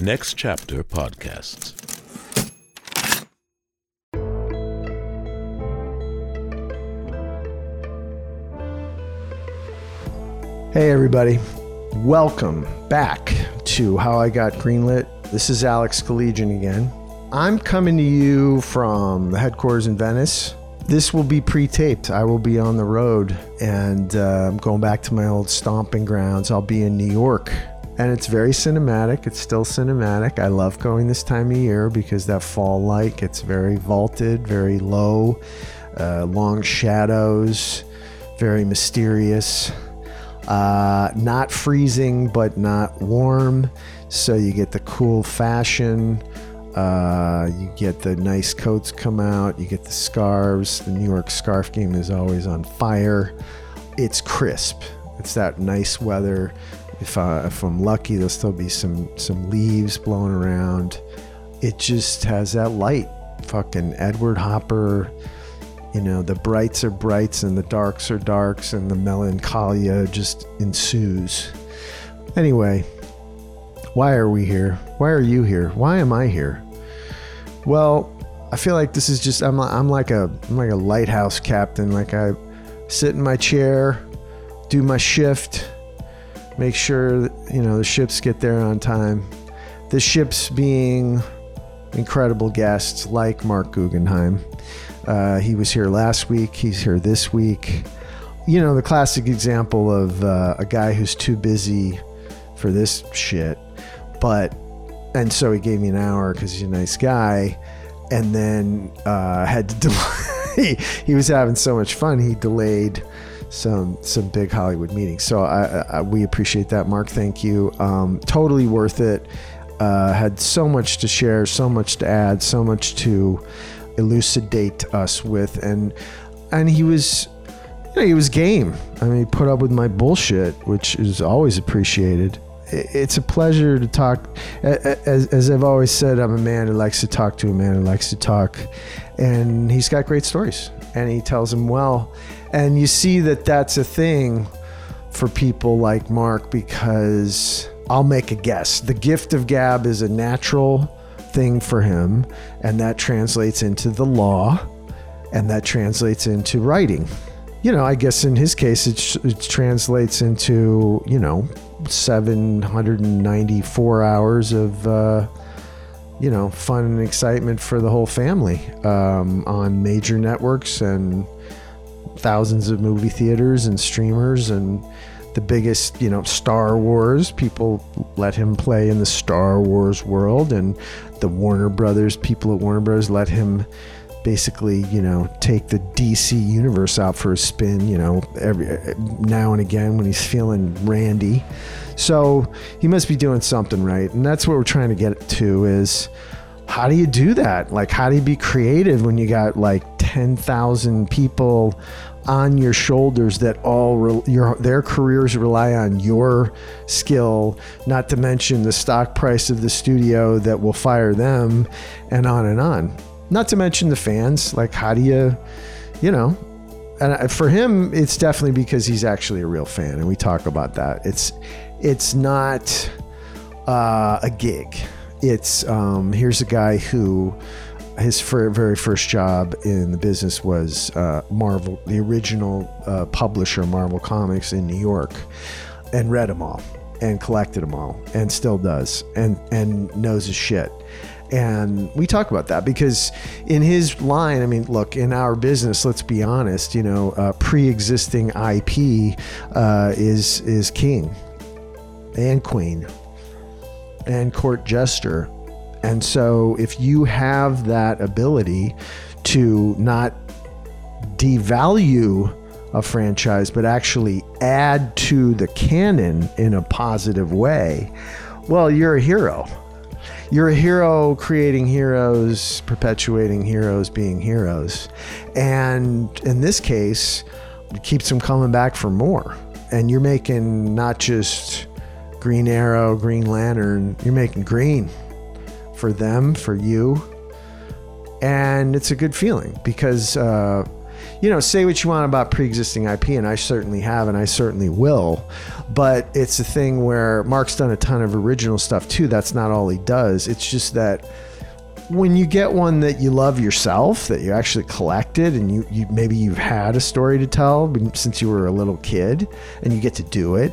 Next Chapter Podcasts. Hey, everybody. Welcome back to How I Got Greenlit. This is Alex Keledjian again. I'm coming to you from the headquarters in Venice. This will be pre taped. I will be on the road and uh, I'm going back to my old stomping grounds. I'll be in New York. And it's very cinematic. It's still cinematic. I love going this time of year because that fall light gets very vaulted, very low, uh, long shadows, very mysterious. Uh, not freezing, but not warm. So you get the cool fashion. Uh, you get the nice coats come out. You get the scarves. The New York scarf game is always on fire. It's crisp. It's that nice weather. If, uh, if I'm lucky, there'll still be some some leaves blowing around. It just has that light. Fucking Edward Hopper you know the brights are brights and the darks are darks and the melancholia just ensues. Anyway why are we here? Why are you here? Why am i here? Well i feel like this is just i'm, I'm like a i'm like a lighthouse captain. Like i sit in my chair do my shift make sure you know the ships get there on time the ships being incredible guests like mark guggenheim uh, he was here last week. He's here this week. You know, the classic example of uh, a guy who's too busy for this shit, but, and so he gave me an hour because he's a nice guy, and then uh, had to delay. he was having so much fun, he delayed some some big Hollywood meetings. So I, I, we appreciate that, Mark. Thank you. Um, totally worth it. Uh, had so much to share, so much to add, so much to elucidate us with, and and he was, you know, he was game. I mean, he put up with my bullshit, which is always appreciated. It's a pleasure to talk. As, as I've always said, I'm a man who likes to talk to a man who likes to talk, and he's got great stories, and he tells them well, and you see that that's a thing for people like Mark because I'll make a guess. The gift of gab is a natural thing for him, and that translates into the law, and that translates into writing. You know, I guess in his case, it, it translates into, you know, 794 hours of, uh, you know, fun and excitement for the whole family um, on major networks and thousands of movie theaters and streamers and the biggest, you know, Star Wars. People let him play in the Star Wars world, and the Warner Brothers people at Warner Brothers let him basically, you know, take the DC universe out for a spin, you know, every now and again when he's feeling randy. So he must be doing something right, and that's what we're trying to get to is how do you do that? Like, how do you be creative when you got like 10,000 people on your shoulders that all re- your their careers rely on your skill not to mention the stock price of the studio that will fire them and on and on. Not to mention the fans like how do you you know? And for him it's definitely because he's actually a real fan and we talk about that. It's it's not uh, a gig. It's um, here's a guy who his very first job in the business was uh, Marvel, the original uh, publisher, Marvel Comics in New York, and read them all and collected them all and still does and and knows his shit. And we talk about that because in his line, I mean, look, in our business, let's be honest, you know, uh, pre-existing IP uh, is is king and queen and court jester and so, if you have that ability to not devalue a franchise, but actually add to the canon in a positive way, well, you're a hero. You're a hero creating heroes, perpetuating heroes being heroes. And in this case, it keeps them coming back for more. And you're making not just Green Arrow, Green Lantern, you're making green for them, for you. And it's a good feeling because, uh, you know, say what you want about pre existing IP, and I certainly have, and I certainly will. but it's a thing where Mark's done a ton of original stuff too. That's not all he does. It's just that when you get one that you love yourself, that you actually collected, and you, you maybe you've had a story to tell since you were a little kid, and you get to do it,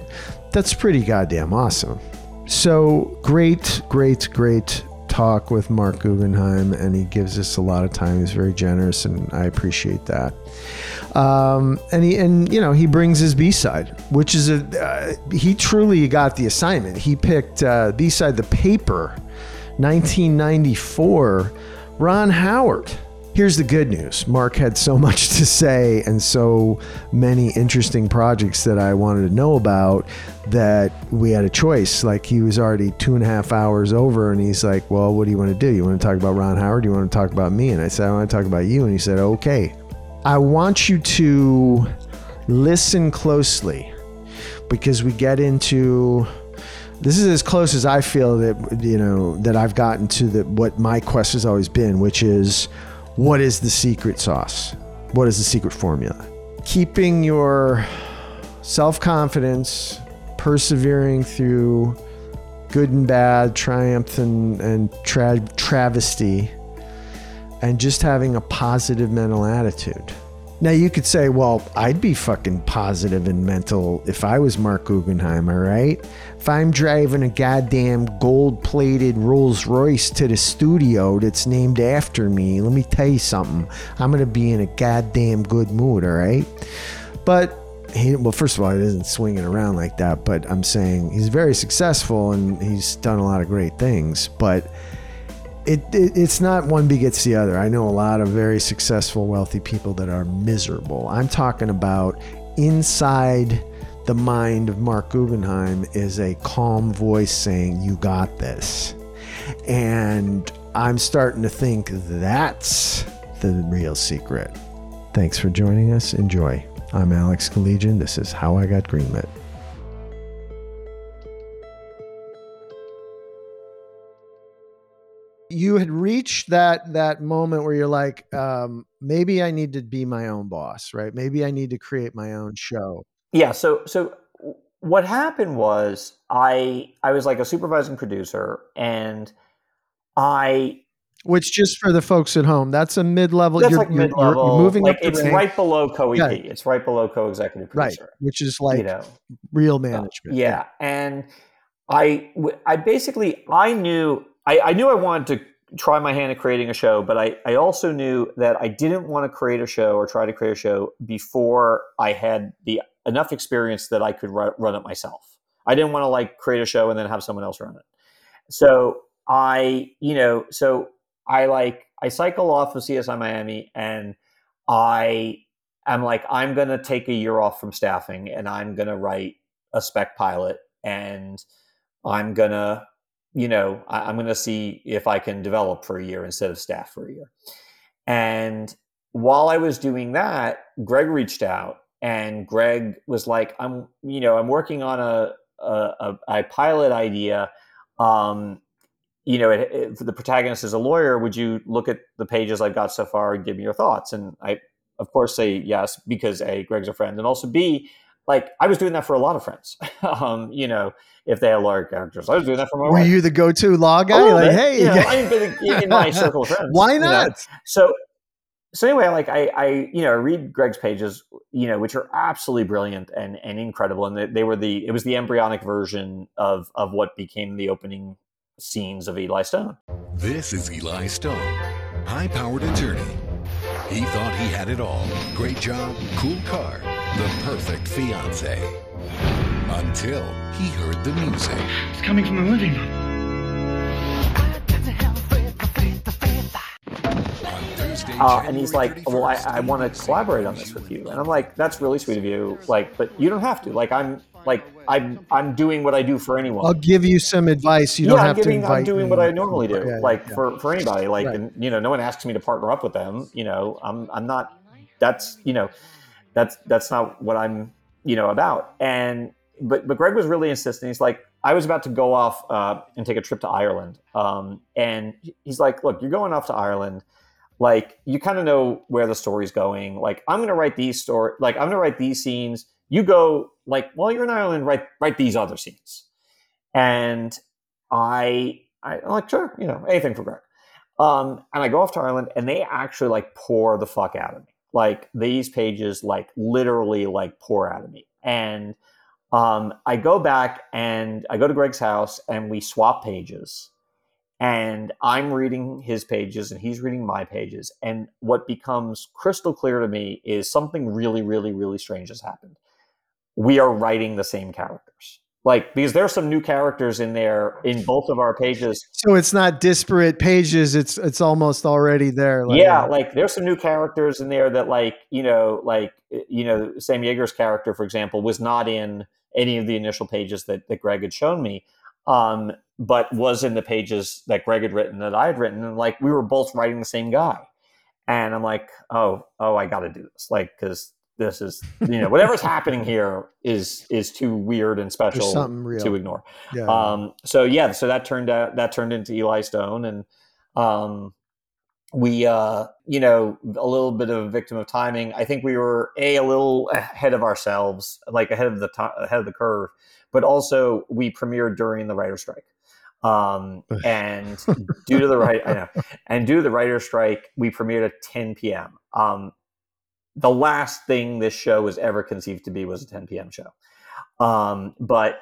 that's pretty goddamn awesome. So great, great, great talk with Mark Guggenheim, and he gives us a lot of time. He's very generous, and I appreciate that. Um, and he and you know he brings his B side, which is a uh, he truly got the assignment. He picked uh, B side, the paper 1994, Ron Howard. Here's the good news Mark had so much to say and so many interesting projects that I wanted to know about that we had a choice. Like he was already two and a half hours over, and he's like, Well, what do you want to do? You want to talk about Ron Howard? You want to talk about me? And I said, I want to talk about you. And he said, Okay. I want you to listen closely because we get into this is as close as I feel that you know that I've gotten to the what my quest has always been, which is what is the secret sauce? What is the secret formula? Keeping your self confidence, persevering through good and bad, triumph and, and tra- travesty, and just having a positive mental attitude. Now you could say, well, I'd be fucking positive and mental if I was Mark Guggenheim, all right? If I'm driving a goddamn gold plated Rolls Royce to the studio that's named after me, let me tell you something. I'm to be in a goddamn good mood, all right? But he, well, first of all, he isn't swinging around like that, but I'm saying he's very successful and he's done a lot of great things. But it, it, it's not one begets the other. I know a lot of very successful, wealthy people that are miserable. I'm talking about inside the mind of Mark Guggenheim is a calm voice saying, You got this. And I'm starting to think that's the real secret. Thanks for joining us. Enjoy. I'm Alex Keledjian. This is How I Got Greenlit. You had reached that that moment where you're like um, maybe i need to be my own boss right maybe i need to create my own show yeah so so what happened was i i was like a supervising producer and i which just for the folks at home that's a mid-level that's you're, like mid-level you're moving like up it's rank. right below co-ep yeah. it's right below co-executive producer right which is like you know real management uh, yeah. yeah and i i basically i knew I, I knew I wanted to try my hand at creating a show, but I, I also knew that I didn't want to create a show or try to create a show before I had the enough experience that I could run, run it myself. I didn't want to like create a show and then have someone else run it. So I, you know, so I like I cycle off of CSI Miami and I am like I'm going to take a year off from staffing and I'm going to write a spec pilot and I'm going to you know, I, am going to see if I can develop for a year instead of staff for a year. And while I was doing that, Greg reached out and Greg was like, I'm, you know, I'm working on a, a, a pilot idea. Um, you know, it, it, the protagonist is a lawyer. Would you look at the pages I've got so far and give me your thoughts? And I, of course, say yes because a Greg's a friend, and also b like I was doing that for a lot of friends. um, you know, if they had large characters, I was doing that for my. Were wife. you the go-to law guy? Like, hey, you know, I mean, in my circle of friends. Why not? You know? So, so anyway, like I, I, you know, I read Greg's pages, you know, which are absolutely brilliant and and incredible, and they, they were the it was the embryonic version of of what became the opening scenes of Eli Stone. This is Eli Stone, high-powered attorney. He thought he had it all: great job, cool car the perfect fiance. Until he heard the music. It's coming from the living room. Uh, and he's like, "Well, I, I want to collaborate on this with you." And I'm like, "That's really sweet of you. Like, but you don't have to. Like, I'm like I'm I'm doing what I do for anyone. I'll give you some advice. You yeah, don't I'm have giving, to invite. I'm doing me. what I normally do. Yeah, like yeah. for for anybody. Like, Right. and you know, no one asks me to partner up with them. You know, I'm I'm not. That's you know, that's that's not what I'm you know about. And but but Greg was really insistent. He's like, I was about to go off uh, and take a trip to Ireland, um, and he's like, look, you're going off to Ireland. Like you kind of know where the story's going. Like I'm going to write these story. Like I'm to write these scenes. you go like, well, you're in Ireland, write write these other scenes. And I I am like, sure, you know, anything for Greg. Um, and I go off to Ireland and they actually like pour the fuck out of me. Like these pages like literally like pour out of me. And um, I go back and I go to Greg's house and we swap pages. And I'm reading his pages and he's reading my pages. And what becomes crystal clear to me is something really, really, really strange has happened. We are writing the same characters like because there's some new characters in there in both of our pages. So it's not disparate pages it's it's almost already there like, yeah like there's some new characters in there that like you know like you know sam Jaeger's character for example was not in any of the initial pages that, that greg had shown me um, but was in the pages that greg had written that i had written and like we were both writing the same guy. And i'm like oh oh i gotta do this like because this is you know whatever's happening here is is too weird and special to ignore. Yeah. Um, so yeah, so that turned out that turned into Eli Stone, and um, we uh, you know a little bit of a victim of timing. I think we were a a little ahead of ourselves, like ahead of the to- ahead of the curve, but also we premiered during the writer strike. Um, and due to the right, I know, and due to the writer strike, we premiered at 10 p.m. Um, the last thing this show was ever conceived to be was a 10 p.m. show. Um, but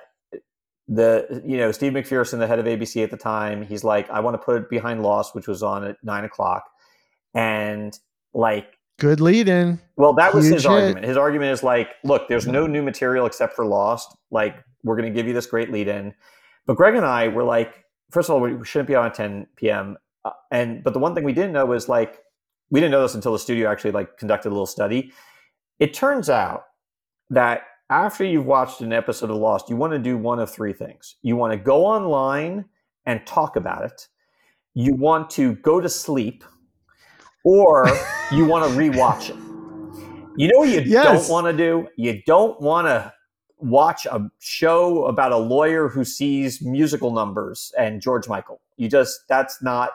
the you know Steve McPherson, the head of ABC at the time, he's like, I want to put it behind Lost, which was on at nine o'clock, and like good lead in. Well, that was his hit. argument. His argument is like, look, there's no new material except for Lost. Like, we're going to give you this great lead in. But Greg and I were like, first of all, we shouldn't be on at 10 p.m. Uh, and but the one thing we didn't know was like we didn't know this until the studio actually like conducted a little study. It turns out that after you've watched an episode of Lost, you want to do one of three things. You want to go online and talk about it. You want to go to sleep, or you want to rewatch it. You know what you yes. don't want to do? You don't want to watch a show about a lawyer who sees musical numbers and George Michael. You just that's not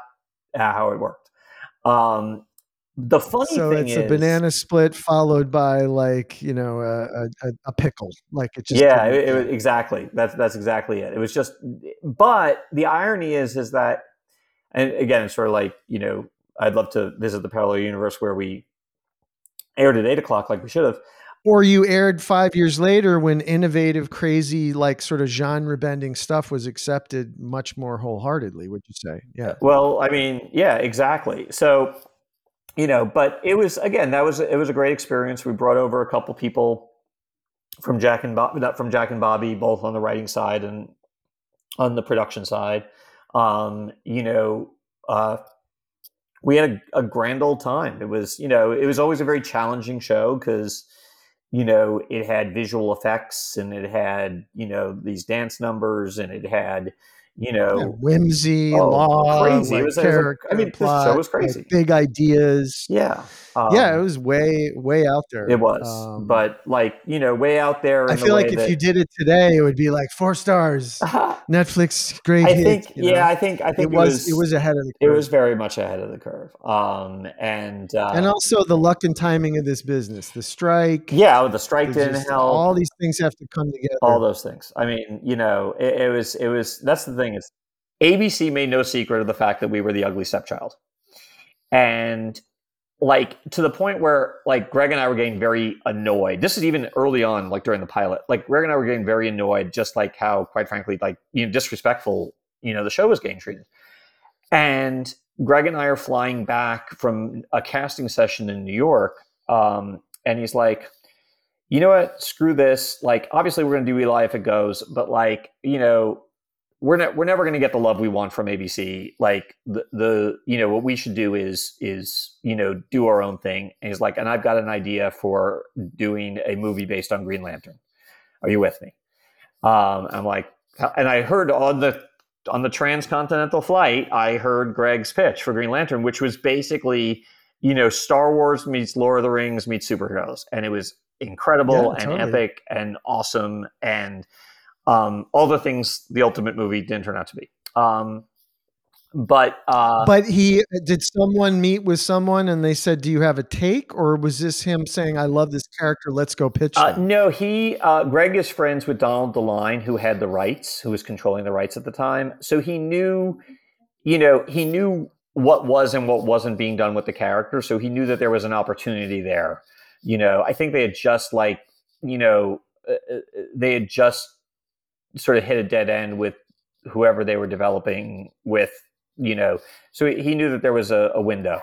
how it worked. Um, the funny so thing it's is, a banana split followed by like you know a, a, a pickle like it just yeah it, it, exactly that's that's exactly it it was just but the irony is is that and again it's sort of like you know i'd love to visit the parallel universe where we aired at eight o'clock like we should have. Or you aired five years later when innovative crazy like sort of genre bending stuff was accepted much more wholeheartedly would you say? Yeah. Well i mean yeah exactly. So you know, but it was again that was it was a great experience. We brought over a couple people from Jack and Bob, from Jack and Bobby, both on the writing side and on the production side. Um, you know, uh, we had a, a, grand old time. It was, you know, it was always a very challenging show because, you know, it had visual effects and it had, you know, these dance numbers and it had, you know, yeah, whimsy, oh, law, crazy. Like it was, character, it was, I mean, plot, the show was crazy. Like big ideas. Yeah. Um, yeah, it was way, way out there. It was, um, but like you know, way out there. I feel like if that, you did it today, it would be like four stars. Netflix, great. I think, hit, yeah, know? I think, I think it, it was, was, it was ahead of the. curve. It was very much ahead of the curve. Um, and uh, and also the luck and timing of this business, the strike. Yeah, the strike didn't just, help. All these things have to come together. All those things. I mean, you know, it, it was, it was. That's the thing. Is ABC made no secret of the fact that we were the ugly stepchild. And like to the point where like Greg and I were getting very annoyed. This is even early on, like during the pilot. Like Greg and I were getting very annoyed, just like how, quite frankly, like you know, disrespectful, you know, the show was getting treated. And Greg and I are flying back from a casting session in New York, um, and he's like, "You know what? Screw this. Like, obviously, we're going to do Eli if it goes, but like, you know, we're not we're never going to get the love we want from ABC. Like the the you know what we should do is is you know do our own thing. And he's like, and I've got an idea for doing a movie based on Green Lantern. Are you with me? Um, I'm like, and I heard on the on the transcontinental flight, I heard Greg's pitch for Green Lantern, which was basically you know Star Wars meets Lord of the Rings meets superheroes, and it was incredible yeah, and epic and awesome and um, all the things the ultimate movie didn't turn out to be. Um, but uh, but he did someone meet with someone and they said, "Do you have a take?" Or was this him saying, "I love this character, let's go pitch"? Uh, no, he uh, Greg is friends with Donald DeLine, who had the rights, who was controlling the rights at the time. So he knew, you know, he knew what was and what wasn't being done with the character. So he knew that there was an opportunity there. You know, I think they had just like, you know, uh, uh they had just sort of hit a dead end with whoever they were developing with you know, so he knew that there was a, a window.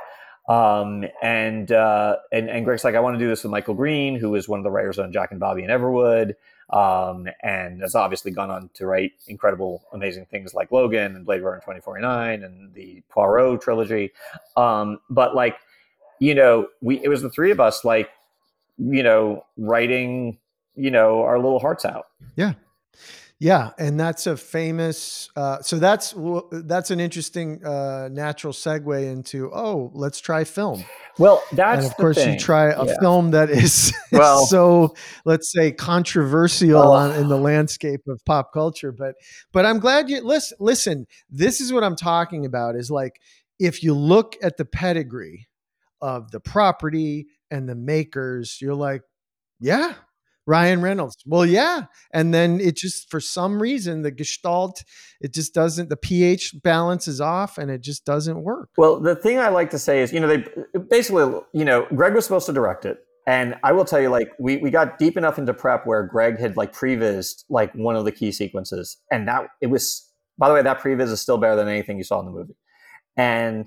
Um, and, uh, and, and Greg's like, I want to do this with Michael Green, who is one of the writers on Jack and Bobby and Everwood. Um, and has obviously gone on to write incredible, amazing things like Logan and Blade Runner 2049 and the Poirot trilogy. Um, but like, you know, we, it was the three of us, like, you know, writing, you know, our little hearts out. Yeah. Yeah, and that's a famous. Uh, so that's that's an interesting uh, natural segue into oh, let's try film. Well, that's and of course thing. you try a yeah. film that is, well, so let's say controversial oh. on, in the landscape of pop culture. But but I'm glad you listen. Listen, this is what I'm talking about. Is like if you look at the pedigree of the property and the makers, you're like, yeah, Ryan Reynolds. Well, yeah. And then it just, for some reason, the gestalt, it just doesn't, the pH balance is off and it just doesn't work. Well, the thing I like to say is, you know, they basically, you know, Greg was supposed to direct it. And I will tell you, like, we, we got deep enough into prep where Greg had like prevised like one of the key sequences. And that it was, by the way, that previs is still better than anything you saw in the movie. And,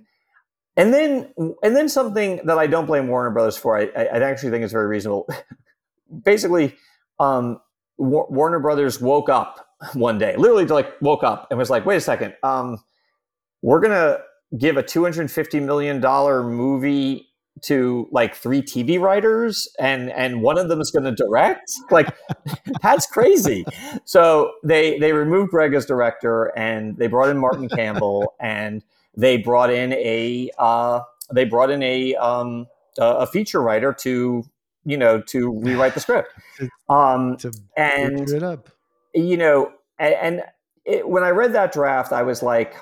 and then, and then something that I don't blame Warner Brothers for, I, I actually think is very reasonable. basically, um, Warner Brothers woke up one day, literally like woke up and was like, "Wait a second, um, we're gonna give a two hundred fifty million dollar movie to like three TV writers, and and one of them is going to direct. Like, that's crazy." So they they removed Greg as director, and they brought in Martin Campbell, and they brought in a uh, they brought in a um, a feature writer to you know, to rewrite the script. Um, to and it up. you know, and, and it, when I read that draft, I was like,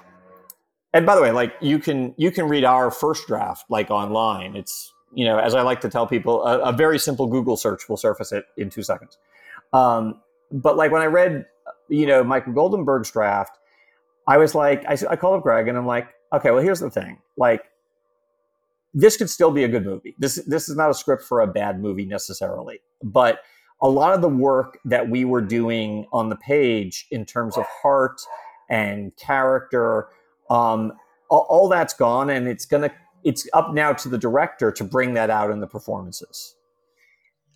and by the way, like you can you can read our first draft like online. It's you know, as I like to tell people, a, a very simple Google search will surface it in two seconds. Um, but like when I read, you know, Michael Goldenberg's draft, I was like, I, I called up Greg and I'm like, okay, well, here's the thing, like this could still be a good movie. This this is not a script for a bad movie necessarily, but a lot of the work that we were doing on the page in terms of heart and character, um, all, all that's gone, and it's gonna it's up now to the director to bring that out in the performances.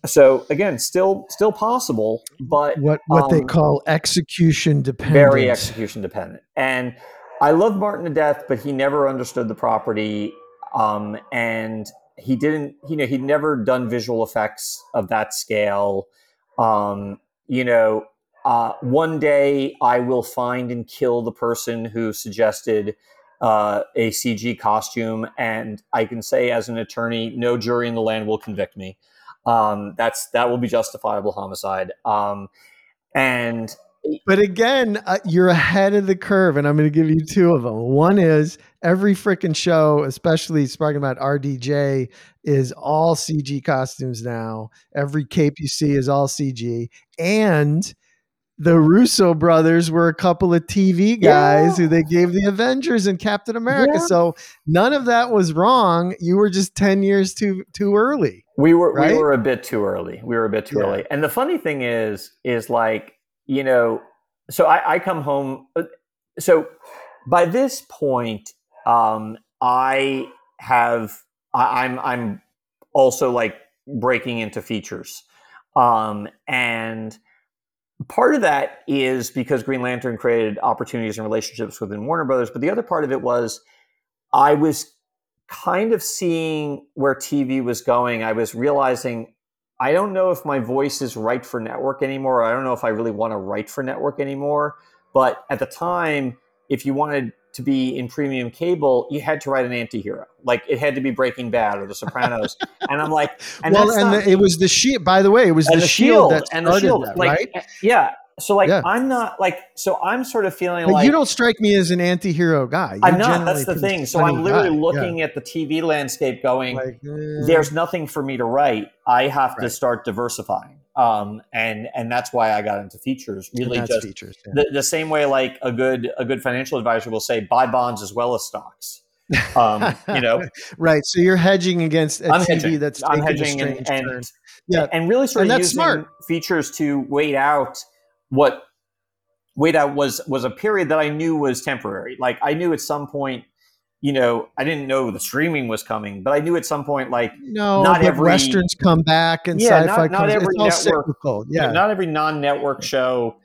So again, still still possible, but what what um, they call execution dependent. very execution dependent. And I love Martin to death, but he never understood the property um, and he didn't you know he'd never done visual effects of that scale. Um, you know uh, one day i will find and kill the person who suggested uh, a cg costume and i can say as an attorney no jury in the land will convict me. Um, that's that will be justifiable homicide. Um, and but again, uh, you're ahead of the curve, and I'm going to give you two of them. One is every freaking show, especially speaking about RDJ, is all CG costumes now. Every cape you see is all CG, and the Russo brothers were a couple of TV guys yeah. who they gave the Avengers and Captain America. Yeah. So none of that was wrong. You were just 10 years too too early. We were right? we were a bit too early. We were a bit too yeah. early. And the funny thing is is like you know, so I, I come home. Uh, so by this point, um, I have I, I'm I'm also like breaking into features, um, and part of that is because Green Lantern created opportunities and relationships within Warner Brothers, but the other part of it was I was kind of seeing where TV was going. I was realizing I don't know if my voice is right for network anymore. I don't know if I really want to write for network anymore. But at the time, if you wanted to be in premium cable, you had to write an anti-hero. Like it had to be Breaking Bad or The Sopranos. and I'm like, and well, and not, the, it was the shield. By the way, it was the, the, shield, shield that and the shield, that, like, right? Yeah, so like Yeah. I'm not like so I'm sort of feeling But like you don't strike me as an anti-hero guy. I'm not. That's the thing. So I'm literally guy. Yeah. looking at the TV landscape, going, Like, eh, "There's nothing for me to write. I have to start diversifying." Um, and and that's why I got into features. Really, just features. yeah. the, the same way like a good a good financial advisor will say, "Buy bonds as well as stocks." Um, you know, right. So you're hedging against a I'm TV hedging. that's I'm hedging and, and Yeah. and really sort And of using smart. features to wait out what wait out was was a period that I knew was temporary. Like I knew at some point, you know, I didn't know the streaming was coming, but I knew at some point, like No, not every- westerns come back and Yeah, sci-fi not- not comes. every it's network- cyclical. you know, Yeah. not every non-network show,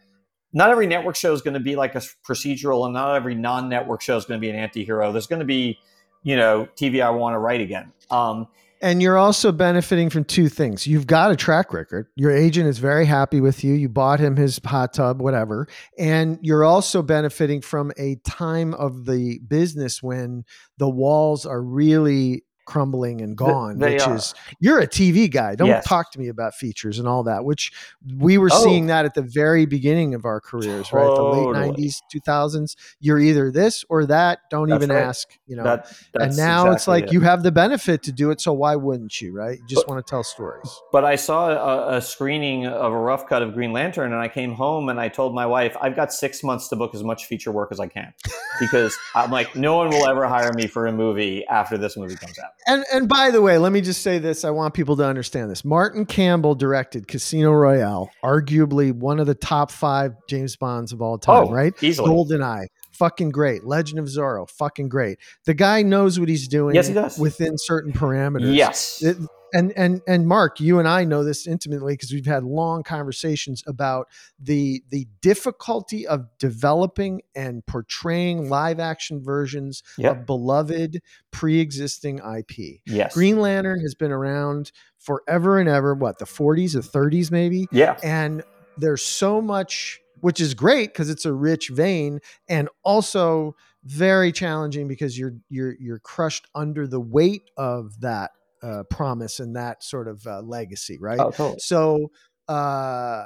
not every network show is going to be like a procedural, and not every non-network show is going to be an anti-hero. There's going to be, you know, TV I want to write again. Um, And you're also benefiting from two things. You've got a track record. Your agent is very happy with you. You bought him his hot tub, whatever. And you're also benefiting from a time of the business when the walls are really crumbling and gone, they which are. is you're a TV guy. Don't Yes. talk to me about features and all that, which we were Oh. seeing that at the very beginning of our careers, right? The late 90s, 2000s. You're either this or that. Don't That's even right. ask, you know that, and now it's like it. you have the benefit to do it so why wouldn't you right you just But- want to tell stories But I saw a, a screening of a rough cut of Green Lantern, and I came home and I told my wife, "I've got six months to book as much feature work as I can," because I'm like, no one will ever hire me for a movie after this movie comes out. And and by the way let me just say this. I want people to understand this. Martin campbell directed casino royale arguably one of the top five james bonds of all time Oh, right? easily. goldeneye fucking great legend of zorro fucking great the guy knows what he's doing Yes, he does. within certain parameters Yes, It- and and and Mark, you and I know this intimately because we've had long conversations about the the difficulty of developing and portraying live action versions Yep. of beloved pre-existing IP. yes, Green Lantern has been around forever and ever. What the 40s or 30s maybe, yeah, and there's so much which is great because it's a rich vein and also very challenging because you're you're you're crushed under the weight of that uh, promise and that sort of uh, legacy right oh, totally. so uh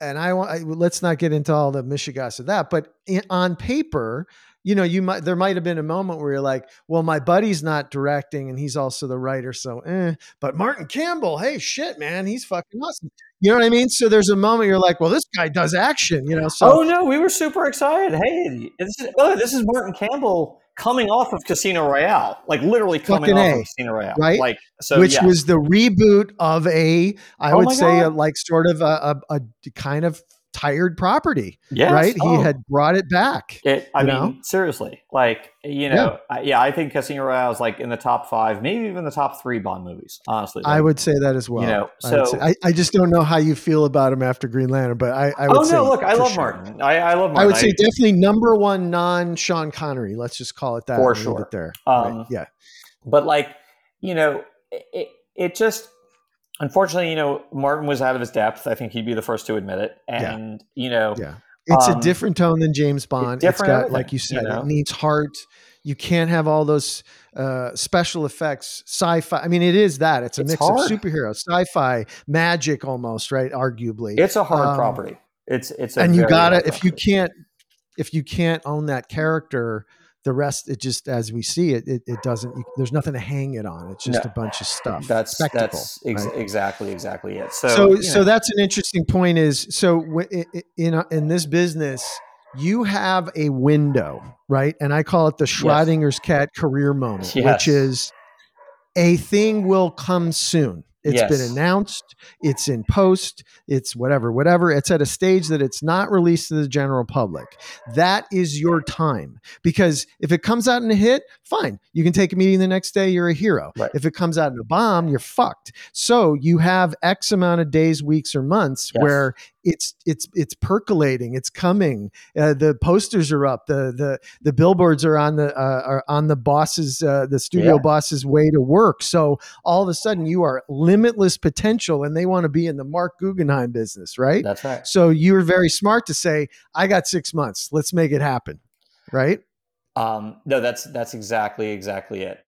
and I want let's not get into all the mishigas of that, but in, on paper, you know, you might there might have been a moment where you're like, well, my buddy's not directing and he's also the writer, so eh. But Martin Campbell, hey, shit, man, he's fucking awesome. You know what I mean? So there's a moment you're like, well, this guy does action, you know. So oh no, we were super excited. Hey, this is, oh, this is Martin Campbell coming off of Casino Royale, like literally coming Fucking off A, of Casino Royale, right? Like so, which yeah. was the reboot of a, I Oh would say, a, like sort of a, a, a kind of tired property, Yes. right? Oh. He had brought it back. It, I mean, know? seriously, like you know, I, yeah, I think Casino Royale is like in the top five, maybe even the top three Bond movies. Honestly, I would say that as well. You know, I, so- say- I, I just don't know how you feel about him after Green Lantern, but I, I would Oh say no! Look, I love sure. Martin. I, I love Martin. I would say definitely number one non Sean Connery. Let's just call it that. For sure. there. Um, Right, Yeah. but like you know, it, it just unfortunately, you know, Martin was out of his depth. I think he'd be the first to admit it. Yeah. And you know, Yeah. It's Um, a different tone than James Bond. It's got, like you said, you know? it needs heart. You can't have all those uh, special effects, sci-fi. I mean, it is that. It's a It's mix hard. of superhero, sci-fi, magic, almost right. Arguably, it's a hard Um, property. It's it's a and you gotta if you can't if you can't own that character the rest it just as we see it it, it doesn't you, there's nothing to hang it on it's just No. a bunch of stuff That's spectacle that's ex- right? exactly exactly it. So so so know, that's an interesting point is so w- in in this business you have a window right and i call it the schrodinger's cat career moment Yes. which is a thing will come soon It's Yes. been announced. It's in post. It's whatever, whatever. It's at a stage that it's not released to the general public. That is your time. Because if it comes out in a hit, fine. You can take a meeting the next day. You're a hero. Right. If it comes out in a bomb, you're fucked. So you have X amount of days, weeks, or months Yes. where it's it's it's percolating. It's coming. Uh, the posters are up. The the the billboards are on the uh, are on the boss's uh, the studio Yeah. boss's way to work. So all of a sudden you are limitless potential, and they want to be in the Mark Guggenheim business, right? That's right. So you were very smart to say, "I got six months. Let's make it happen." Right? Um, no, that's that's exactly exactly it.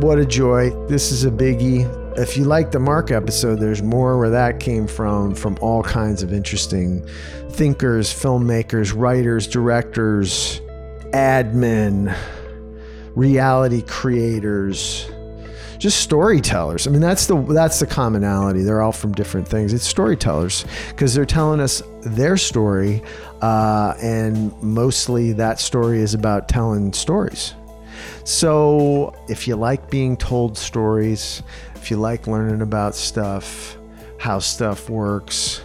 What a joy. This is a biggie. If you like the Mark episode, there's more where that came from, from all kinds of interesting thinkers, filmmakers, writers, directors, admin, reality creators, just storytellers. I mean, that's the that's the commonality. They're all from different things. It's storytellers because they're telling us their story, uh, and mostly that story is about telling stories. So, if you like being told stories, if you like learning about stuff, how stuff works,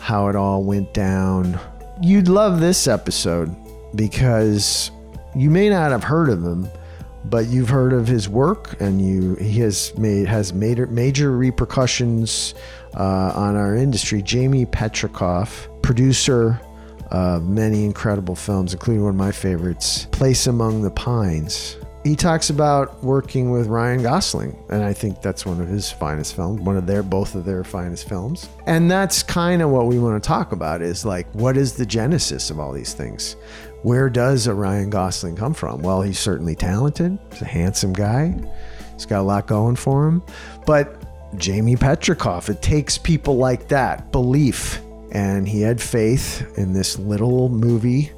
how it all went down, you'd love this episode because you may not have heard of him but you've heard of his work, and you he has made has made major repercussions uh, on our industry. Jamie Patricof, producer of many incredible films, including one of my favorites, Place Among the Pines. He talks about working with Ryan Gosling, and I think that's one of his finest films, one of their both of their finest films. And that's kind of what we want to talk about is like what is the genesis of all these things? where does a Ryan Gosling come from? Well, he's certainly talented. He's a handsome guy. He's got a lot going for him. But Jamie Patricof, it takes people like that, belief. And he had faith in this little movie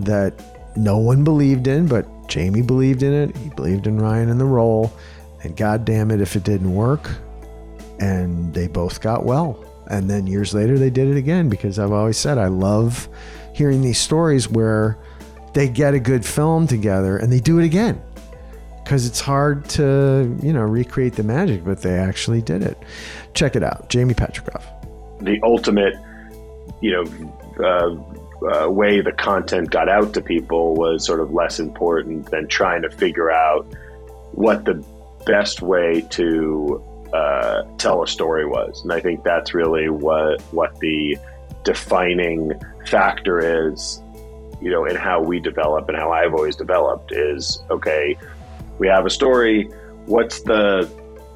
that no one believed in, but Jamie believed in it. He believed in Ryan in the role. And God damn it if it didn't work. And they both got well. And then years later, they did it again because I've always said I love hearing these stories where they get a good film together and they do it again because it's hard to you know recreate the magic but they actually did it check it out jamie patricof the ultimate you know uh, uh, way the content got out to people was sort of less important than trying to figure out what the best way to uh, tell a story was and i think that's really what what the defining factor is, you know, in how we develop and how I've always developed is okay, we have a story. What's the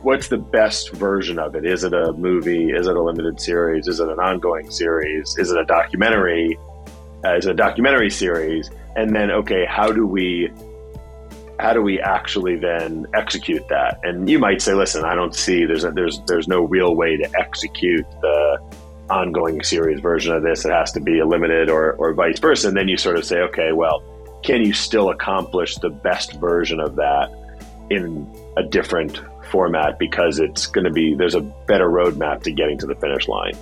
what's the best version of it? Is it a movie? Is it a limited series? Is it an ongoing series? Is it a documentary? It a documentary series? And then, okay, how do we how do we actually then execute that? And you might say, listen, I don't see there's a, there's there's no real way to execute the ongoing series version of this. It has to be a limited or, or vice versa. And then you sort of say, okay, well, can you still accomplish the best version of that in a different format because it's going to be, there's a better roadmap to getting to the finish line.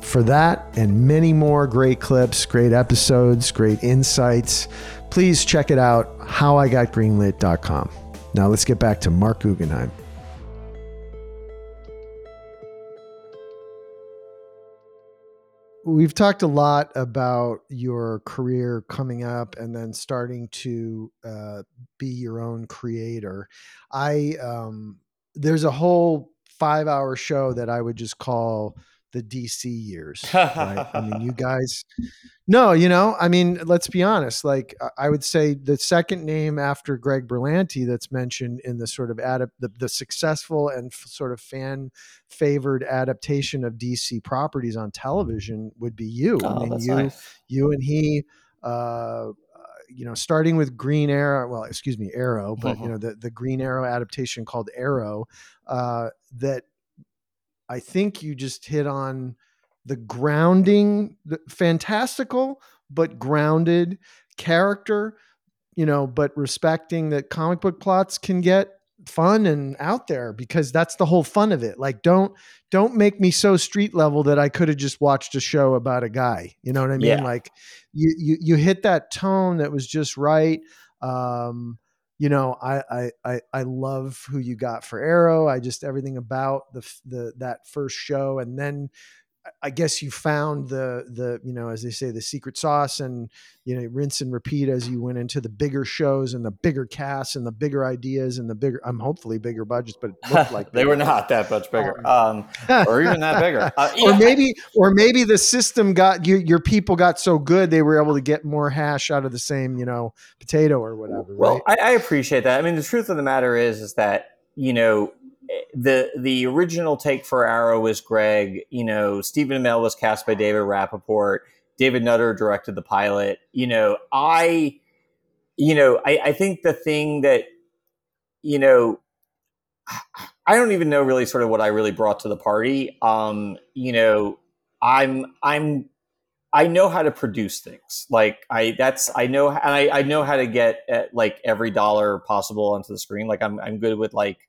For that and many more great clips, great episodes, great insights, please check it out, howigotgreenlit.com. Now let's get back to Mark Guggenheim. we've talked a lot about your career coming up and then starting to uh, be your own creator. I um, there's a whole five hour show that I would just call the DC years. Right? I mean, you guys, no, you know, I mean, let's be honest. Like, I would say the second name after Greg Berlanti that's mentioned in the sort of adapt the, the successful and f- sort of fan favored adaptation of DC properties on television would be you. Oh, I mean, you, nice. you and he. Uh, you know, starting with Green Arrow, well, excuse me, Arrow, but you know, the, the Green Arrow adaptation called Arrow, uh, that I think you just hit on the grounding, the fantastical but grounded character, you know, but respecting that comic book plots can get fun and out there because that's the whole fun of it. Like don't don't make me so street level that I could have just watched a show about a guy. You know what I mean? Yeah. Like you you you hit that tone that was just right. Um you know, I, I, I I love who you got for Arrow. I just everything about the the that first show, and then I guess you found the the you know as they say the secret sauce and you know rinse and repeat as you went into the bigger shows and the bigger casts and the bigger ideas and the bigger I'm hopefully bigger budgets but it looked like they were not that much bigger um, or even that bigger. Uh, or maybe or maybe the system got you your people got so good they were able to get more hash out of the same you know potato or whatever well right? I, I appreciate that. I mean the truth of the matter is is that you know the the original take for Arrow was Greg. You know, Stephen Amell was cast by David Rapaport. David Nutter directed the pilot. You know, I, you know, I, I think the thing that, you know, I don't even know really sort of what I really brought to the party. Um, you know, I'm I'm I know how to produce things. Like I that's I know and I, I know how to get at, uh, like every dollar possible onto the screen. Like I'm I'm good with like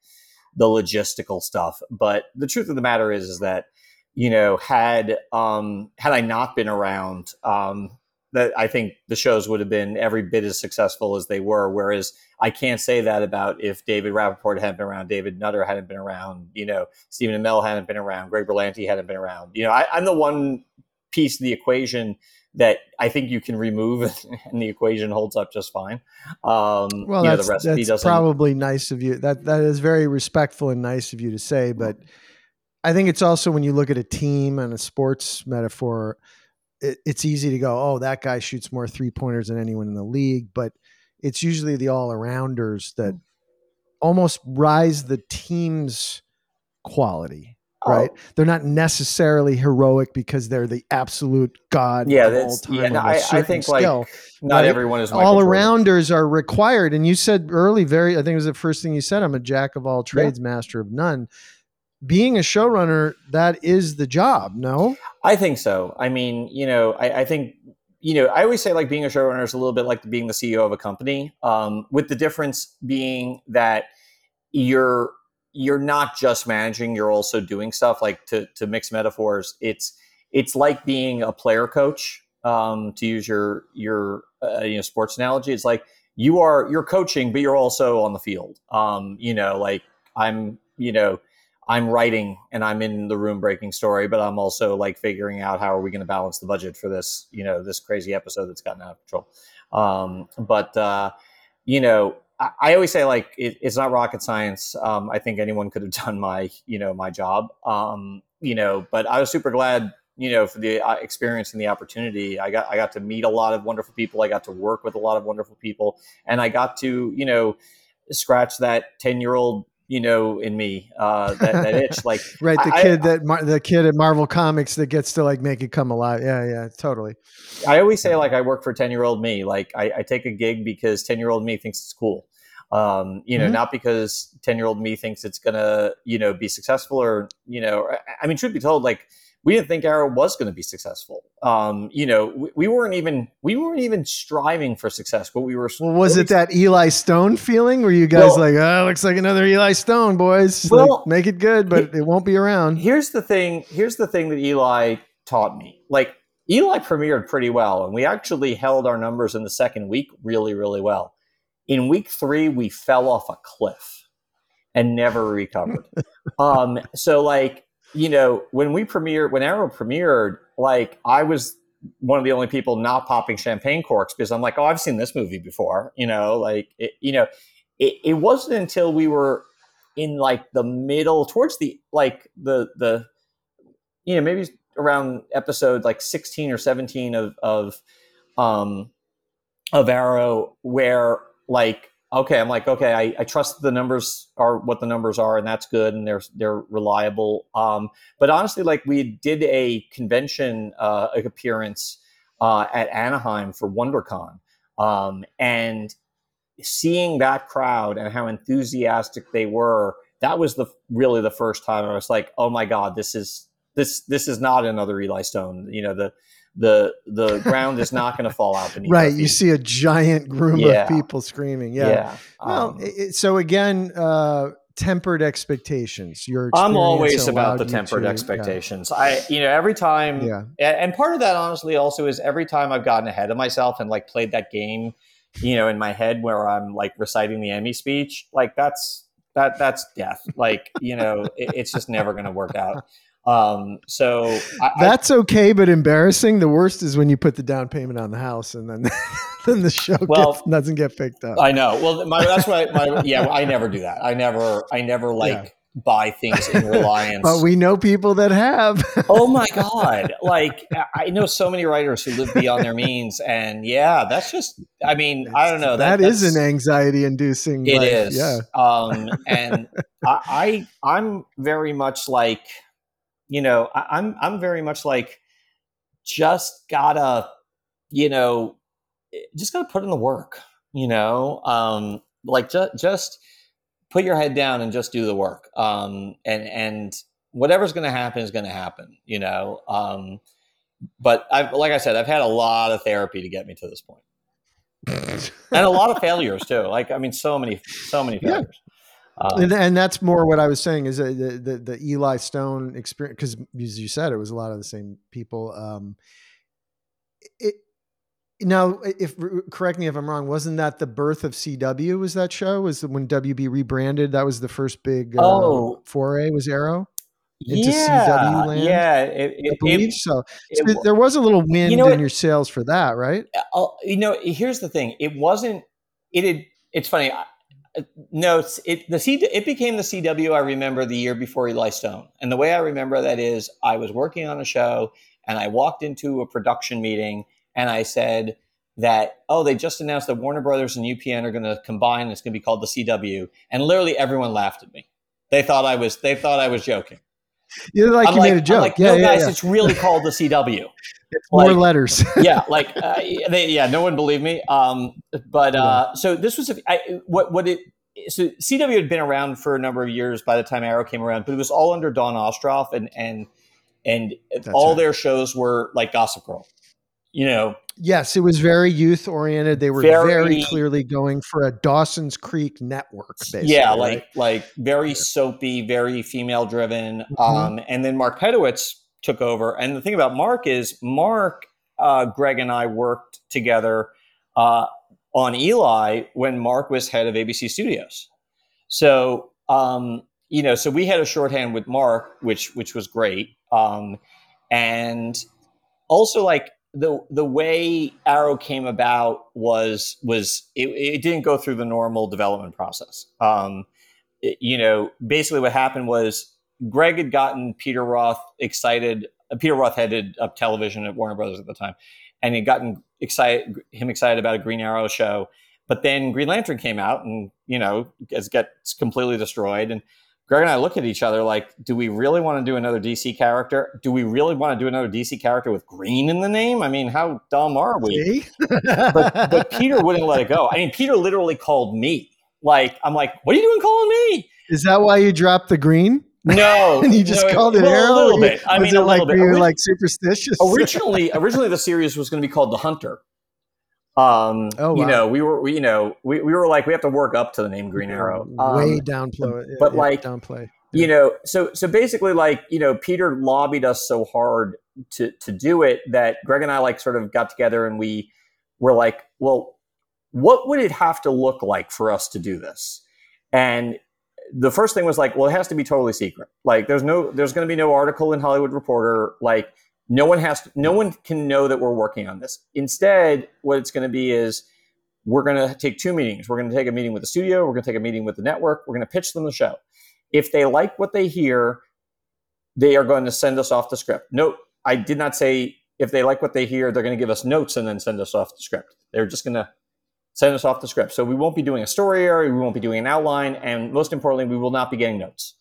the logistical stuff. But the truth of the matter is is that you know had um had I not been around um that I think the shows would have been every bit as successful as they were. Whereas I can't say that about if David Rapaport hadn't been around, David Nutter hadn't been around, you know, Stephen Amell hadn't been around, Greg Berlanti hadn't been around. You know, I, I'm the one piece of the equation that I think you can remove, and the equation holds up just fine. Um, well, that's, know, that's probably nice of you. That that is very respectful and nice of you to say. But I think it's also when you look at a team and a sports metaphor, it, it's easy to go, "Oh, that guy shoots more three pointers than anyone in the league." But it's usually the all arounders that almost rise the team's quality right? Oh. They're not necessarily heroic because they're the absolute god. Yeah, that's yeah. No, I, I, think skill, like not right? everyone is Michael all arounders are required. And you said early, very. I think it was the first thing you said. I'm a jack of all trades, yeah. master of none. Being a showrunner, that is the job. No, I think so. I mean, you know, I, I think you know, I always say like being a showrunner is a little bit like being the CEO of a company, um, with the difference being that you're you're not just managing you're also doing stuff. Like to to mix metaphors it's it's like being a player coach um, to use your your uh, you know sports analogy. It's like you are you're coaching but you're also on the field. Um, you know like i'm you know i'm writing and i'm in the room breaking story but i'm also like figuring out how are we going to balance the budget for this you know this crazy episode that's gotten out of control. Um, but uh, you know I always say like it, it's not rocket science. Um, I think anyone could have done my you know my job. Um, you know, but I was super glad you know for the uh, experience and the opportunity. I got I got to meet a lot of wonderful people. I got to work with a lot of wonderful people, and I got to you know scratch that ten year old you know in me uh, that, that itch like right the I, kid I, that Mar- the kid at marvel comics that gets to like make it come alive. Yeah yeah totally. I always say like i work for 10 year old me. Like I, I, take a gig because 10 year old me thinks it's cool. Um, you know, mm-hmm. not because 10 year old me thinks it's going to, you know, be successful or, you know, I mean, truth be told, like, we didn't think Arrow was going to be successful. Um, you know, we, we, weren't even we weren't even striving for success, but we were. Well, was it that Eli Stone feeling? Were you guys well, like, oh, looks like another Eli Stone, boys? Well, like, make it good, but it won't be around. Here's the thing. Here's the thing that Eli taught me. Like Eli premiered pretty well, and we actually held our numbers in the second week really, really well. In week three, we fell off a cliff and never recovered. um, so like, you know, when we premiered, when Arrow premiered, like I was one of the only people not popping champagne corks because I'm like, oh, I've seen this movie before, you know, like, it, you know, it, it wasn't until we were in like the middle towards the, like the, the, you know, maybe around episode like 16 or 17 of, of, um, of Arrow where like okay i'm like okay I, I, trust the numbers are what the numbers are and that's good and they're they're reliable. Um, but honestly like we did a convention uh, appearance uh, at anaheim for wondercon. Um, and seeing that crowd and how enthusiastic they were that was the really the first time i was like oh my god this is this this is not another eli stone. You know the the the ground is not going to fall out beneath. right, you see a giant groom yeah. of people screaming. Yeah. yeah. Well, um, it, so again, uh, tempered expectations. Your I'm always about the tempered to, expectations. Yeah. I, you know, every time. Yeah. And part of that, honestly, also is every time I've gotten ahead of myself and like played that game, you know, in my head where I'm like reciting the Emmy speech, like that's that that's death. Like you know, it, it's just never going to work out. Um, so I, that's I, okay, but embarrassing. The worst is when you put the down payment on the house and then then the show well, gets, doesn't get picked up. I know. Well, my, that's why my yeah. I never do that. I never I never like. Yeah. buy things in reliance but we know people that have oh my god like i know so many writers who live beyond their means and yeah that's just i mean i don't know that, that is an anxiety inducing It is. yeah um and I, I i'm very much like you know, I, I'm I'm very much like just gotta, you know, just gotta put in the work, you know, um, like just just put your head down and just do the work. Um, and and whatever's going to happen is going to happen. You know. Um, but I've, like I said, I've had a lot of therapy to get me to this point, and a lot of failures too. Like I mean, so many, so many failures. Yeah. Um, and, and, that's more what I was saying is the the, the Eli Stone experience because as you said, it was a lot of the same people. Um, it now, if correct me if I'm wrong, wasn't that the birth of CW? Was that show? Was when WB rebranded? That was the first big uh, oh. foray. Was Arrow? into yeah, CW land. Yeah, it, it, I believe it, so. so there was a little wind you know in your sails for that, right? Uh, you know, here's the thing: it wasn't. It had. It's funny. No, it the C it became the CW. I remember the year before Eli Stone, and the way I remember that is I was working on a show, and I walked into a production meeting, and I said that oh they just announced that Warner Brothers and UPN are going to combine. It's going to be called the CW, and literally everyone laughed at me. They thought I was they thought I was joking. You like I'm you like, made a joke. Like, yeah, no, yeah, guys, yeah. it's really called the CW. It's like, more letters. yeah, like uh, they, yeah, no one believed me. Um, but uh, so this was a, I, what what it so CW had been around for a number of years by the time Arrow came around, but it was all under Dawn Ostroff and and and That's all right. their shows were like Gossip Girl you know. Yes, it was very youth oriented. They were very, very, clearly going for a Dawson's Creek network. yeah, like right? like very soapy, very female driven. Mm-hmm. Um, and then Mark Pedowitz took over. And the thing about Mark is Mark, uh, Greg, and I worked together uh, on Eli when Mark was head of ABC Studios. So um, you know, so we had a shorthand with Mark, which which was great. Um, and also like the the way Arrow came about was was it, it didn't go through the normal development process. Um, it, you know, basically what happened was Greg had gotten Peter Roth excited. Uh, Peter Roth headed up television at Warner Brothers at the time, and he'd gotten excited him excited about a Green Arrow show. But then Green Lantern came out, and you know, it gets completely destroyed. And Greg and I look at each other like, do we really want to do another DC character? Do we really want to do another DC character with green in the name? I mean, how dumb are we? but, but Peter wouldn't let it go. I mean, Peter literally called me. Like, I'm like, what are you doing calling me? Is that why you dropped the green? No, and you just no, called it well, Arrow. A little bit. I was mean, a like bit. You're like superstitious. originally, originally the series was going to be called The Hunter. Um, oh, wow. you know, we were, we, you know, we, we were like, we have to work up to the name Green Arrow. Um, Way downplay, yeah, but yeah, like downplay. You know, so so basically, like you know, Peter lobbied us so hard to to do it that Greg and I like sort of got together and we were like, well, what would it have to look like for us to do this? And the first thing was like, well, it has to be totally secret. Like, there's no, there's going to be no article in Hollywood Reporter. Like, no one has to, no one can know that we're working on this. Instead, what it's going to be is we're going to take two meetings. We're going to take a meeting with the studio. We're going to take a meeting with the network. We're going to pitch them the show. If they like what they hear, they are going to send us off the script. Note, I did not say if they like what they hear, they're going to give us notes and then send us off the script. They're just going to send us off the script. So we won't be doing a story area, we won't be doing an outline, and most importantly, we will not be getting notes.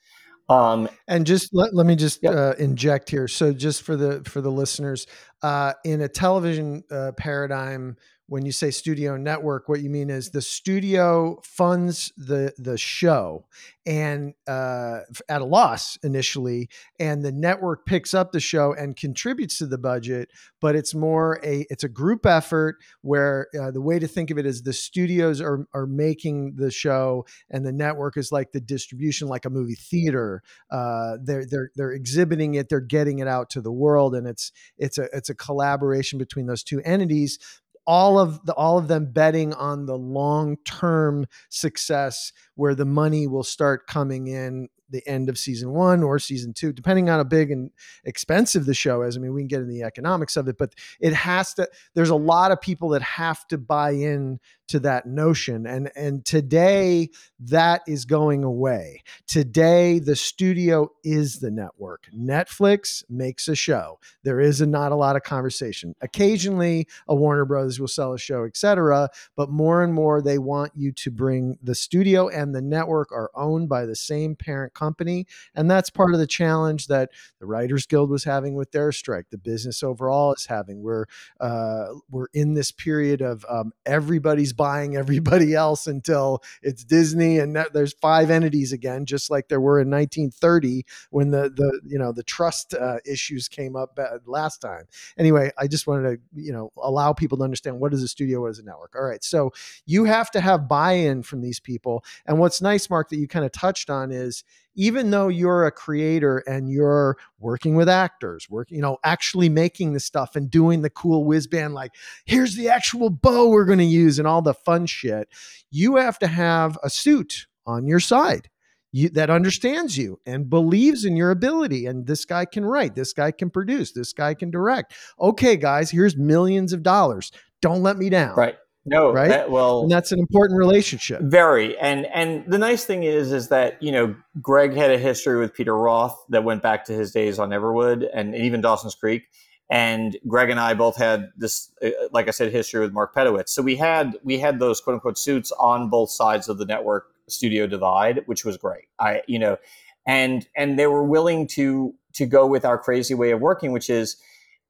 Um, and just let, let me just yep. uh, inject here. So just for the for the listeners, uh, in a television uh, paradigm, when you say studio network, what you mean is the studio funds the the show and uh, at a loss initially, and the network picks up the show and contributes to the budget. But it's more a it's a group effort where uh, the way to think of it is the studios are are making the show, and the network is like the distribution, like a movie theater. Uh, they're they're they're exhibiting it, they're getting it out to the world, and it's it's a it's a collaboration between those two entities all of the all of them betting on the long term success where the money will start coming in the end of season one or season two, depending on how big and expensive the show is. I mean, we can get in the economics of it, but it has to, there's a lot of people that have to buy in to that notion. And and today that is going away. Today the studio is the network. Netflix makes a show. There is a, not a lot of conversation. Occasionally a warner brothers will sell a show etc but more and more they want you to bring the studio and the network are owned by the same parent company. And that's part of the challenge that the Writers Guild was having with their strike, the business overall is having. We're uh, we're in this period of um, everybody's buying everybody else until it's Disney, and there's five entities again, just like there were in 1930 when the the you know the trust uh, issues came up uh, last time. Anyway, I just wanted to you know allow people to understand what is a studio, what is a network. All right, so you have to have buy-in from these people, and what's nice, Marc, that you kind of touched on is even though you're a creator and you're working with actors, working, you know, actually making the stuff and doing the cool whiz band, like here's the actual bow we're going to use and all the fun shit, you have to have a suit on your side. You, that understands you and believes in your ability. And this guy can write, this guy can produce, this guy can direct. Okay, guys, here's millions of dollars. Don't let me down. Right. No, right. That, well, and that's an important relationship. Very. And and the nice thing is, is that you know Greg had a history with Peter Roth that went back to his days on Everwood and even Dawson's Creek. And Greg and I both had this, uh, like I said, history with Mark Pedowitz. So we had we had those quote unquote suits on both sides of the network studio divide, which was great. I you know, and and they were willing to to go with our crazy way of working, which is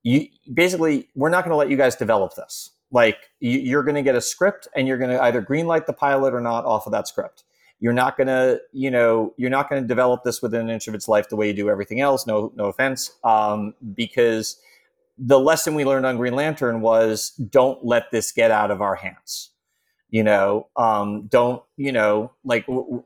you basically we're not going to let you guys develop this like you're going to get a script and you're going to either greenlight the pilot or not off of that script. You're not going to, you know, you're not going to develop this within an inch of its life the way you do everything else. No, no offense, um, because the lesson we learned on Green Lantern was don't let this get out of our hands. You know, um, don't you know like w-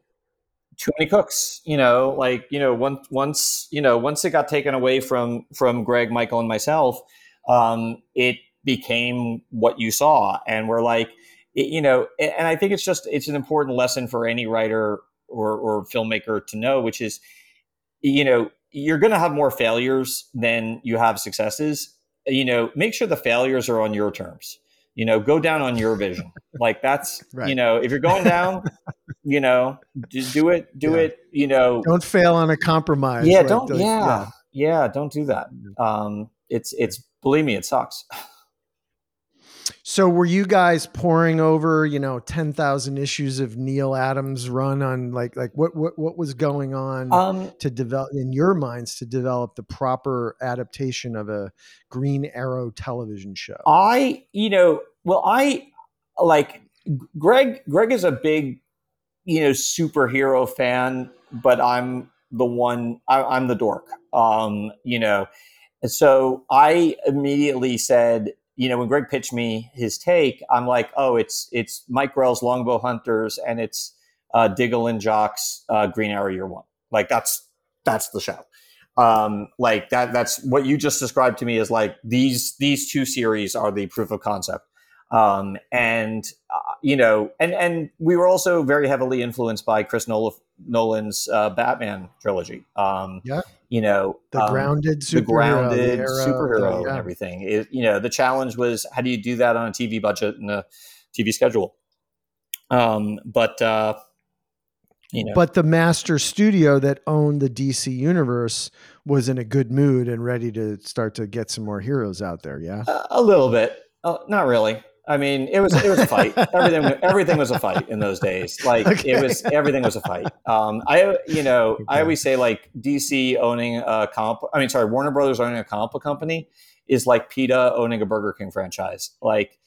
too many cooks. You know, like you know once once you know once it got taken away from from Greg, Michael, and myself, um, it became what you saw. And we're like, you know, and I think it's just, it's an important lesson for any writer or, or filmmaker to know, which is, you know, you're going to have more failures than you have successes. You know, make sure the failures are on your terms. You know, go down on your vision. like that's, right. you know, if you're going down, you know, just do it, do yeah. it, you know. Don't fail on a compromise. Yeah, like don't, yeah, yeah, yeah, don't do that. Um, it's, it's, believe me, it sucks. So were you guys pouring over, you know, 10,000 issues of Neal Adams run on like like what what what was going on um, to develop in your minds to develop the proper adaptation of a Green Arrow television show? I, you know, well I like Greg Greg is a big, you know, superhero fan, but I'm the one I, am the dork. Um, you know, so I immediately said you know, when Greg pitched me his take, I'm like, oh, it's it's Mike Grell's Longbow Hunters and it's uh, Diggle and Jock's uh, Green Arrow Year One. Like that's that's the show. Um, like that that's what you just described to me as like these these two series are the proof of concept. Um, and uh, you know, and and we were also very heavily influenced by Chris Nolan's uh, Batman trilogy. Um, yeah. you know the um, grounded superhero, the grounded the superhero yeah. and everything. It, you know the challenge was how do you do that on a tv budget and a tv schedule? Um but uh you know. But the master studio that owned the dc universe was in a good mood and ready to start to get some more heroes out there yeah? A, a little bit. Uh, not really I mean, it was it was a fight. everything everything was a fight in those days. Like okay. it was everything was a fight. Um, I you know okay. I always say like DC owning a comp. I mean, sorry, Warner Brothers owning a book company is like PETA owning a Burger King franchise. Like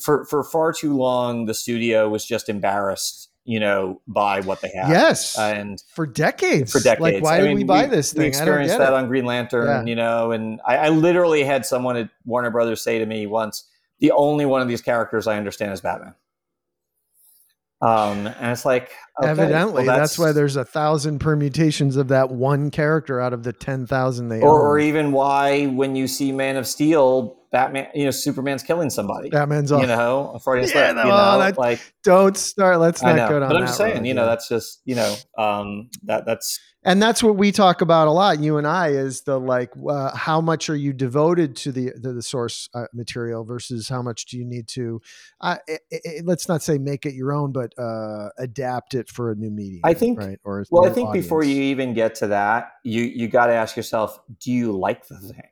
for for far too long, the studio was just embarrassed you know, by what they have. Yes, and for decades, for decades. Like, why I did mean, we buy we, this thing? We experienced that it. on Green Lantern, yeah. you know, and I, I, literally had someone at Warner Brothers say to me once, the only one of these characters I understand is Batman. Um, and it's like okay, evidently well, that's, that's, why there's a thousand permutations of that one character out of the ten thousand they or, or, even why when you see Man of Steel, Batman, you know, Superman's killing somebody. Batman's off. You know, Freudian yeah, slip. No, you know, that, like don't start. Let's not go down. But I'm just saying, road, you know, yeah. that's just you know, um, that that's and that's what we talk about a lot you and i is the like uh, how much are you devoted to the to the source uh, material versus how much do you need to uh, it, it, let's not say make it your own but uh, adapt it for a new medium i think right? Or well i think audience. before you even get to that you you got to ask yourself do you like the thing?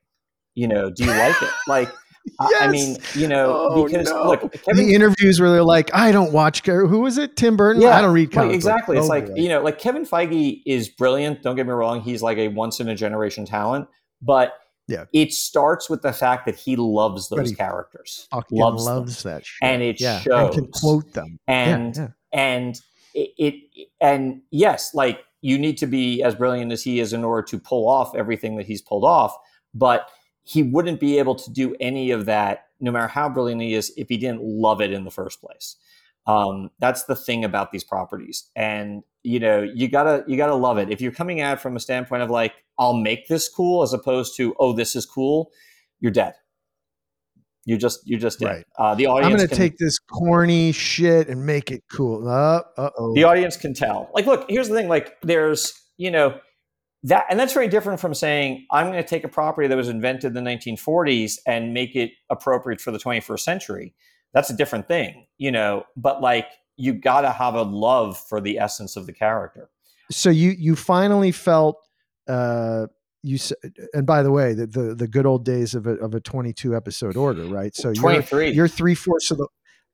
You know do you like it? Like I mean, you know, Oh, because no. look, Kevin the interviews where they're like, I don't watch. who is it? Tim Burton. Yeah, I don't read Right, comics. exactly. It's Oh, like you know, like Kevin Feige is brilliant. Don't get me wrong; he's like a once in a generation talent. But Yeah. it starts with the fact that he loves those he characters, fucking loves loves, them. that shit. and it yeah, shows. and can quote them. and yeah, yeah. and it, it and yes, like you need to be as brilliant as he is in order to pull off everything that he's pulled off. But he wouldn't be able to do any of that, no matter how brilliant he is, if he didn't love it in the first place. Um, that's the thing about these properties, and you know you gotta you gotta love it. If you're coming at from a standpoint of like I'll make this cool, as opposed to oh this is cool, you're dead. You just you just dead. Right. Uh, the audience. I'm to can- take this corny shit and make it cool. Uh oh. the audience can tell. Like, look, here's the thing. Like, there's, you know, that, and that's very different from saying I'm going to take a property that was invented in the 1940s and make it appropriate for the 21st century. That's a different thing, you know. But like, you got to have a love for the essence of the character. So you you finally felt. uh you and by the way, the, the the good old days of a of a 22 episode order, right? So you're 23. you're three fourths of the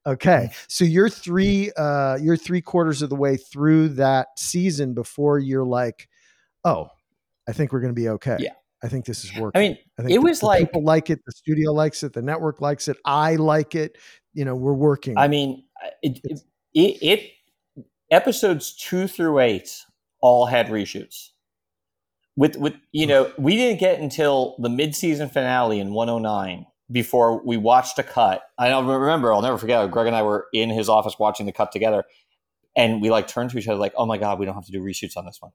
okay so you're three uh you're three quarters of the way through that season before you're like oh i think we're going to be okay Yeah. i think this is working I mean, I think it the- was the like- people like it the studio likes it the network likes it i like it you know we're working I mean, it, it, it, it episodes two through eight all had reshoots. With with you hmm. know, we didn't get until the mid season finale in 109 before we watched a cut. I don't remember. I'll never forget. Greg and I were in his office watching the cut together, and we like turned to each other like, "Oh my god, we don't have to do reshoots on this one."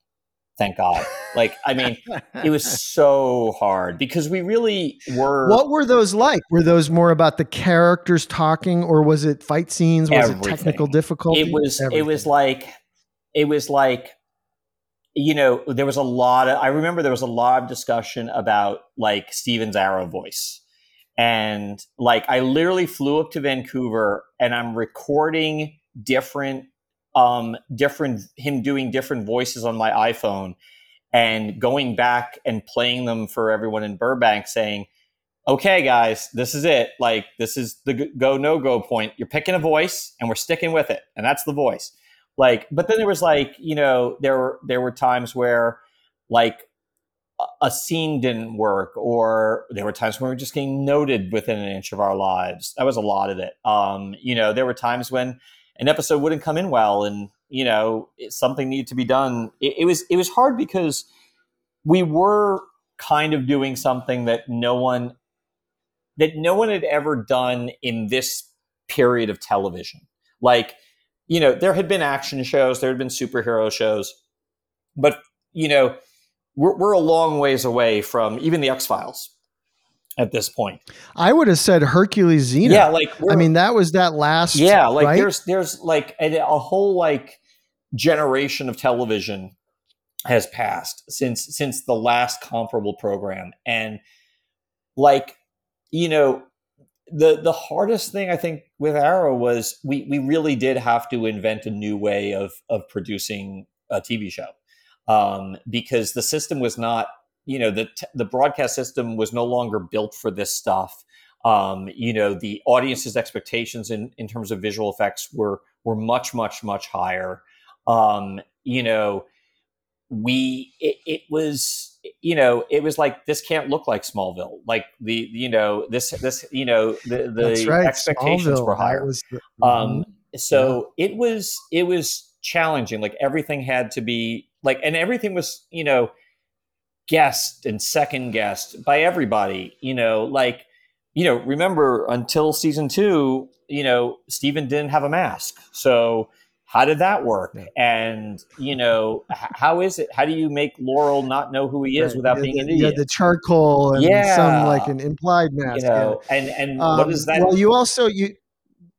Thank God. Like, I mean, it was so hard because we really were. what were those like were those more about the characters talking or was it fight scenes was Everything. it technical difficulty it was it was like it was like you know there was a lot of i remember there was a lot of discussion about like stephen's arrow voice and like i literally flew up to vancouver and i'm recording different um different him doing different voices on my iphone and going back and playing them for everyone in burbank saying okay guys this is it. Like this is the go no go point. You're picking a voice and we're sticking with it. And that's the voice. Like but then there was like you know there were there were times where like a- scene didn't work or there were times when we were just getting noted within an inch of our lives. That was a lot of it. Um you know there were times when an episode wouldn't come in well and you know something needed to be done. It, it was it was hard because we were kind of doing something that no one that no one had ever done in this period of television. Like you know there had been action shows there had been superhero shows but you know we're, we're a long ways away from even the x-files at this point. I would have said hercules xena. Yeah like i mean that was that last yeah like right? there's there's like a, a whole like generation of television has passed since since the last comparable program. And like you know the the hardest thing i think with arrow was we we really did have to invent a new way of of producing a tv show um because the system was not you know the t- the broadcast system was no longer built for this stuff. Um, you know the audience's expectations in, in terms of visual effects were were much much much higher. Um, you know we it, it was you know it was like this can't look like smallville. Like the you know this this you know the the right. expectations Smallville, were higher. the- um, so it was it was challenging. Like everything had to be like, and everything was you know guessed and second guessed by everybody. You know, like you know, remember until season two, you know, Stephen didn't have a mask, so. How did that work? Yeah. And you know, how is it? How do you make Laurel not know who he is Right. without Yeah, being the, an yeah, the charcoal and Yeah. some like an implied mask you know, and and yeah. what Um, is that? well you also you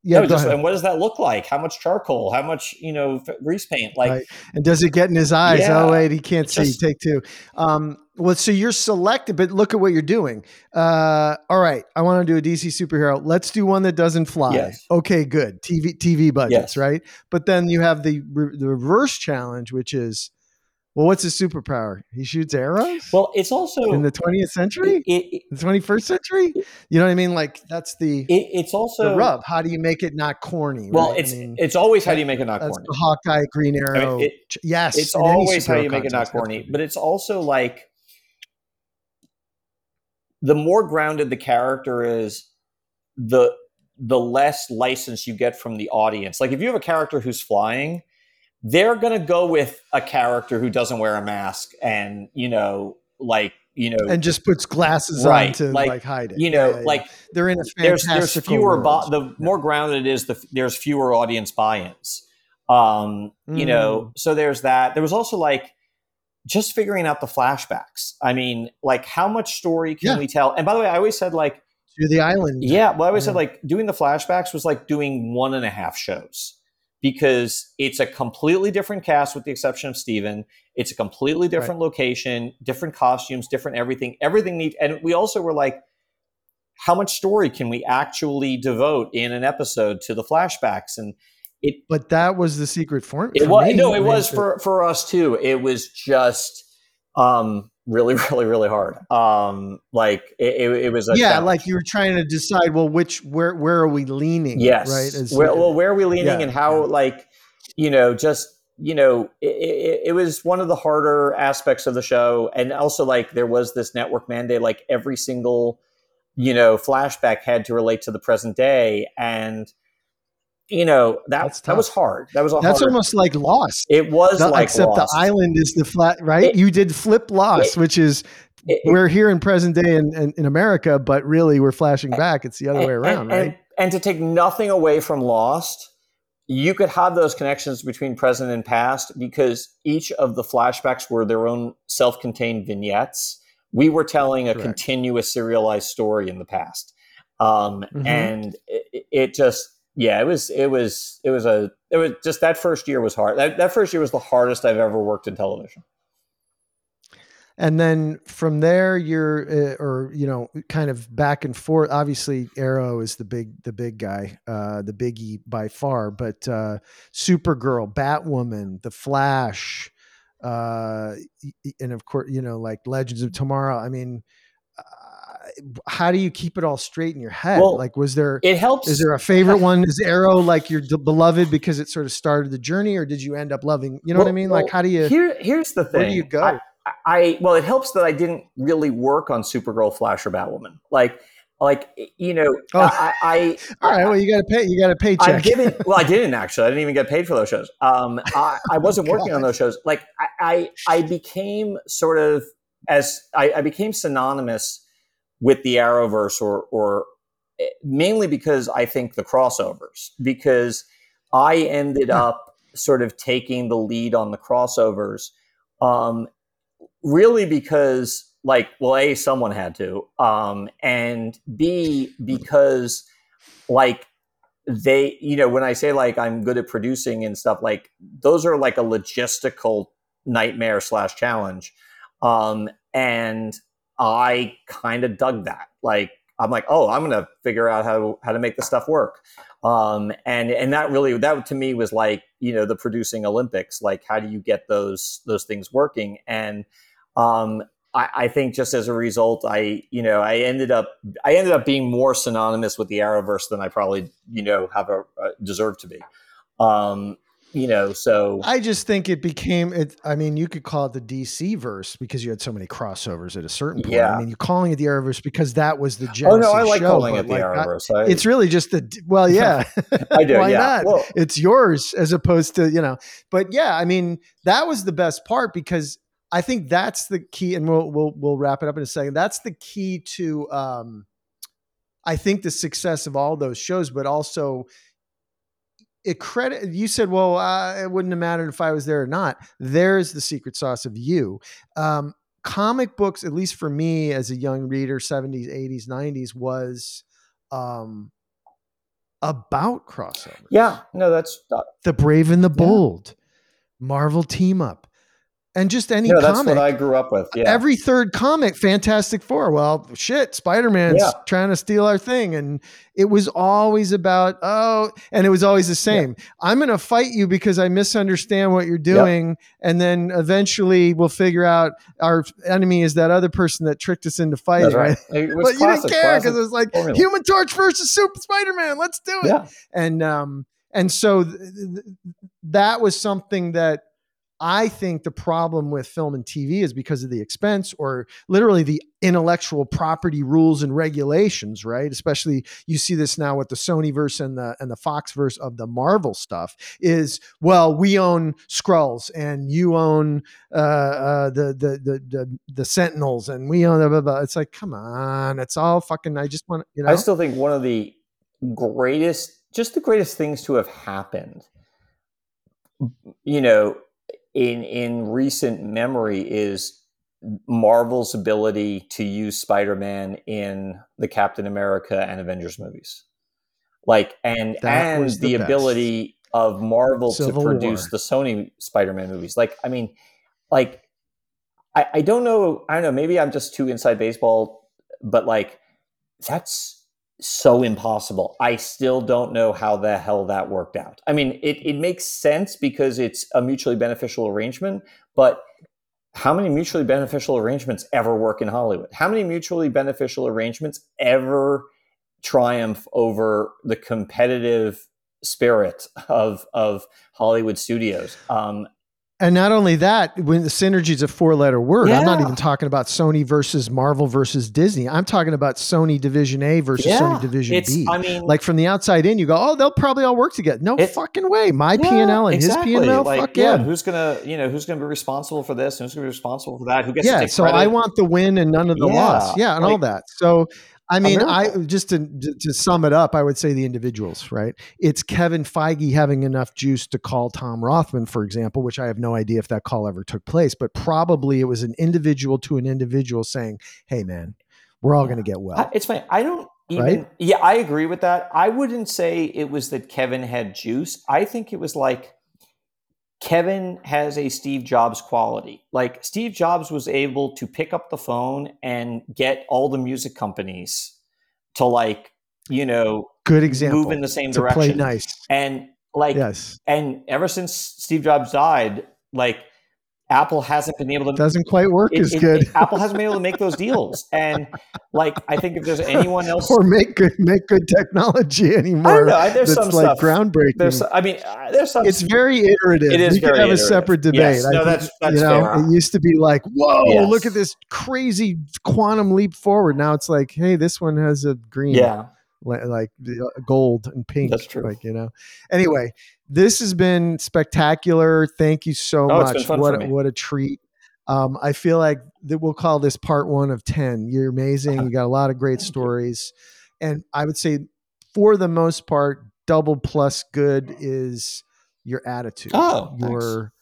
yeah just, and what does that look like? How much charcoal? How much you know f- grease paint? Like Right. and does it get in his eyes Yeah. oh wait he can't see just- take two um well so you're selected but look at what you're doing uh all right i want to do a dc superhero let's do one that doesn't fly Yes. okay good tv tv budgets Yes. right but then you have the re- the reverse challenge which is Well, what's his superpower? He shoots arrows. Well, it's also in the 20th century, it, it, the 21st century. You know what I mean? Like that's the it, it's also the rub. How do you make it not corny? Well, right? it's I mean, it's always how do you make it not that's corny. the Hawkeye, Green Arrow. it- ch- yes, It's always how you make it not corny, but it's also like the more grounded the character is, the the less license you get from the audience. Like if you have a character who's flying, they're gonna go with a character who doesn't wear a mask and you know, like you know, and just puts glasses Right, on to like, like, hide it. you know, Yeah, yeah, yeah. like they're in a there's there's fewer bu- the more grounded it is the there's fewer audience buy-ins um you know Mm. so there's that there was also like just figuring out the flashbacks i mean like how much story can Yeah. we tell and by the way i always said like to the island. yeah well i always said like doing the flashbacks was like doing one and a half shows because it's a completely different cast with the exception of stephen it's a completely different location different costumes different everything everything needs and we also were like how much story can we actually devote in an episode to the flashbacks and it but that was the secret form. it for was me. no it was for for us too it was just um really really really hard um like it, it, it was a yeah, challenge. like you were trying to decide. Well, which where where are we leaning? yes right. As- where, well where are we leaning Yeah, and how yeah. like you know just you know it, it, it was one of the harder aspects of the show and also like there was this network mandate like every single you know flashback had to relate to the present day and you know that That's that was hard that was a that's hard, almost like Lost. it was The- like except Lost. the island is the flat, right? It- you did flip Lost, it- which is It- we're here in present day in, in, in America, but really we're flashing back. It's the other and, way around, and, right? And, and to take nothing away from Lost, you could have those connections between present and past because each of the flashbacks were their own self-contained vignettes. We were telling a Correct. continuous serialized story in the past, um, Mhm. and it, it just yeah, it was it was it was a it was just that first year was hard. That, that first year was the hardest I've ever worked in television. and then from there you're uh, or you know kind of back and forth obviously arrow is the big the big guy uh the biggie by far but uh supergirl batwoman the flash uh and of course you know like legends of tomorrow i mean how do you keep it all straight in your head Well, like was there It helps. is there a favorite one is arrow like your d- beloved because it sort of started the journey or did you end up loving you know what i Well- mean like how do you Here, here's the thing. where do you go I, I well, it helps that I didn't really work on Supergirl, Flash, or Batwoman. Like, like you know, Oh. I, I, all right well you got to pay you got a paycheck I'm given. Well, I didn't actually. I didn't even get paid for those shows. Um, I, I wasn't working on those shows. Like, I, I, I became sort of as I, I became synonymous with the Arrowverse, or, or eh, mainly because I think the crossovers. Because I ended Yeah. up sort of taking the lead on the crossovers, um, really because like, well, a someone had to, um, and b because like they you know when i say like i'm good at producing and stuff like those are like a logistical nightmare slash challenge um and i kind of dug that. Like i'm like oh i'm gonna figure out how how to make this stuff work. Um and and that really that to me was like you know the producing olympics like how do you get those those things working? And um I, I think just as a result, I you know I ended up I ended up being more synonymous with the Arrowverse than I probably you know have a, uh, deserve to be. Um, you know, so I just think it became it. I mean, you could call it the DC verse because you had so many crossovers at a certain point. Yeah. I mean, you're calling it the Arrowverse because that was the oh genesis no, I like show, calling it the like, Arrowverse. I, it's really just the well, yeah. I do, Why yeah. not? Well, it's yours as opposed to you know. But yeah, I mean, that was the best part because I think that's the key, and we'll we'll we'll wrap it up in a second. That's the key to. um I think the success of all those shows, but also it credit you said well uh, it wouldn't have mattered if i was there or not. There's the secret sauce of you. Um, comic books at least for me as a young reader 70s 80s 90s was um, about crossovers. Yeah, no, that's uh, the brave and the bold marvel team up and just any No, that's comic. what I grew up with. Yeah. Every third comic, Fantastic Four. Well, shit, Spider Man's Yeah. trying to steal our thing. And it was always about, oh, and it was always the same. I'm going to fight you because I misunderstand what you're doing. And then eventually we'll figure out our enemy is that other person that tricked us into fighting. Right. right? It was But you didn't care because it was like formula. Human Torch versus Super Spider Man. Let's do it Yeah. and um and so th- th- that was something that I think the problem with film and TV is because of the expense or literally the intellectual property rules and regulations, right? Especially you see this now with the Sony verse and the and the Fox verse of the Marvel stuff is well, we own Skrulls and you own uh, uh, the, the the the the Sentinels and we own blah, blah, blah. It's like, come on, it's all fucking. I just want you know. I still think one of the greatest, just the greatest things to have happened, you know, in in recent memory is Marvel's ability to use Spider-Man in the Captain America and Avengers movies. Like and That and the, the ability of Marvel Civil to produce War. the Sony Spider-Man movies. Like I mean, like I, I don't know, I don't know, maybe I'm just too inside baseball, but like that's so impossible. I still don't know how the hell that worked out. I mean, it, it makes sense because it's a mutually beneficial arrangement, but how many mutually beneficial arrangements ever work in Hollywood? How many mutually beneficial arrangements ever triumph over the competitive spirit of of Hollywood studios? Um, And not only that, when the synergy is a four letter word, I'm not even talking about Sony versus Marvel versus Disney. I'm talking about Sony Division A versus Sony Division it's, B. I mean, like from the outside in, you go, oh, they'll probably all work together. No It- fucking way. My Yeah, P and L and exactly. his P and L, Like, fuck yeah. yeah. Who's gonna, you know, who's gonna be responsible for this? and Who's gonna be responsible for that? Who gets to Yeah, so credit? I want the win and none of the Yeah, loss. Yeah, and all that. So I mean, I just to to sum it up, I would say the individuals, right? It's Kevin Feige having enough juice to call Tom Rothman, for example, which I have no idea if that call ever took place, but probably it was an individual to an individual saying, "Hey, man, we're all Yeah. going to get well." I- it's funny. I don't even. Right? Yeah, I agree with that. I wouldn't say it was that Kevin had juice. I think it was like Kevin has a Steve Jobs quality. Like Steve Jobs was able to pick up the phone and get all the music companies to like, you know, Good example. move in the same direction. play nice. And like, yes, and ever since Steve Jobs died, like Apple hasn't been able to doesn't quite work it- as it- good. it- Apple hasn't been able to make those deals. And like, I think if there's anyone else, or make good make good technology I anymore. don't know. There's that's some like stuff. groundbreaking. There's, I mean, uh, there's some. it's very iterative. It is we could very have a separate debate. Yes. I No, think, that's- that's you know, fair. it used to be like, whoa, Yes. look at this crazy quantum leap forward. Now it's like, hey, this one has a green, yeah, li- like uh, gold and pink. That's true. Like you know. Anyway, this has been spectacular. Thank you so Oh, much. What me. what a treat. Um, I feel like that we'll call this part one of ten. You're amazing. You got a lot of great stories, and I would say, for the most part, double plus good is your attitude. Oh, thanks. your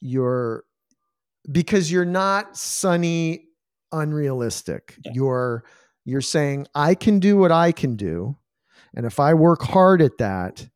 your because you're not sunny, unrealistic. Yeah. You're you're saying I can do what I can do, and if I work hard at that,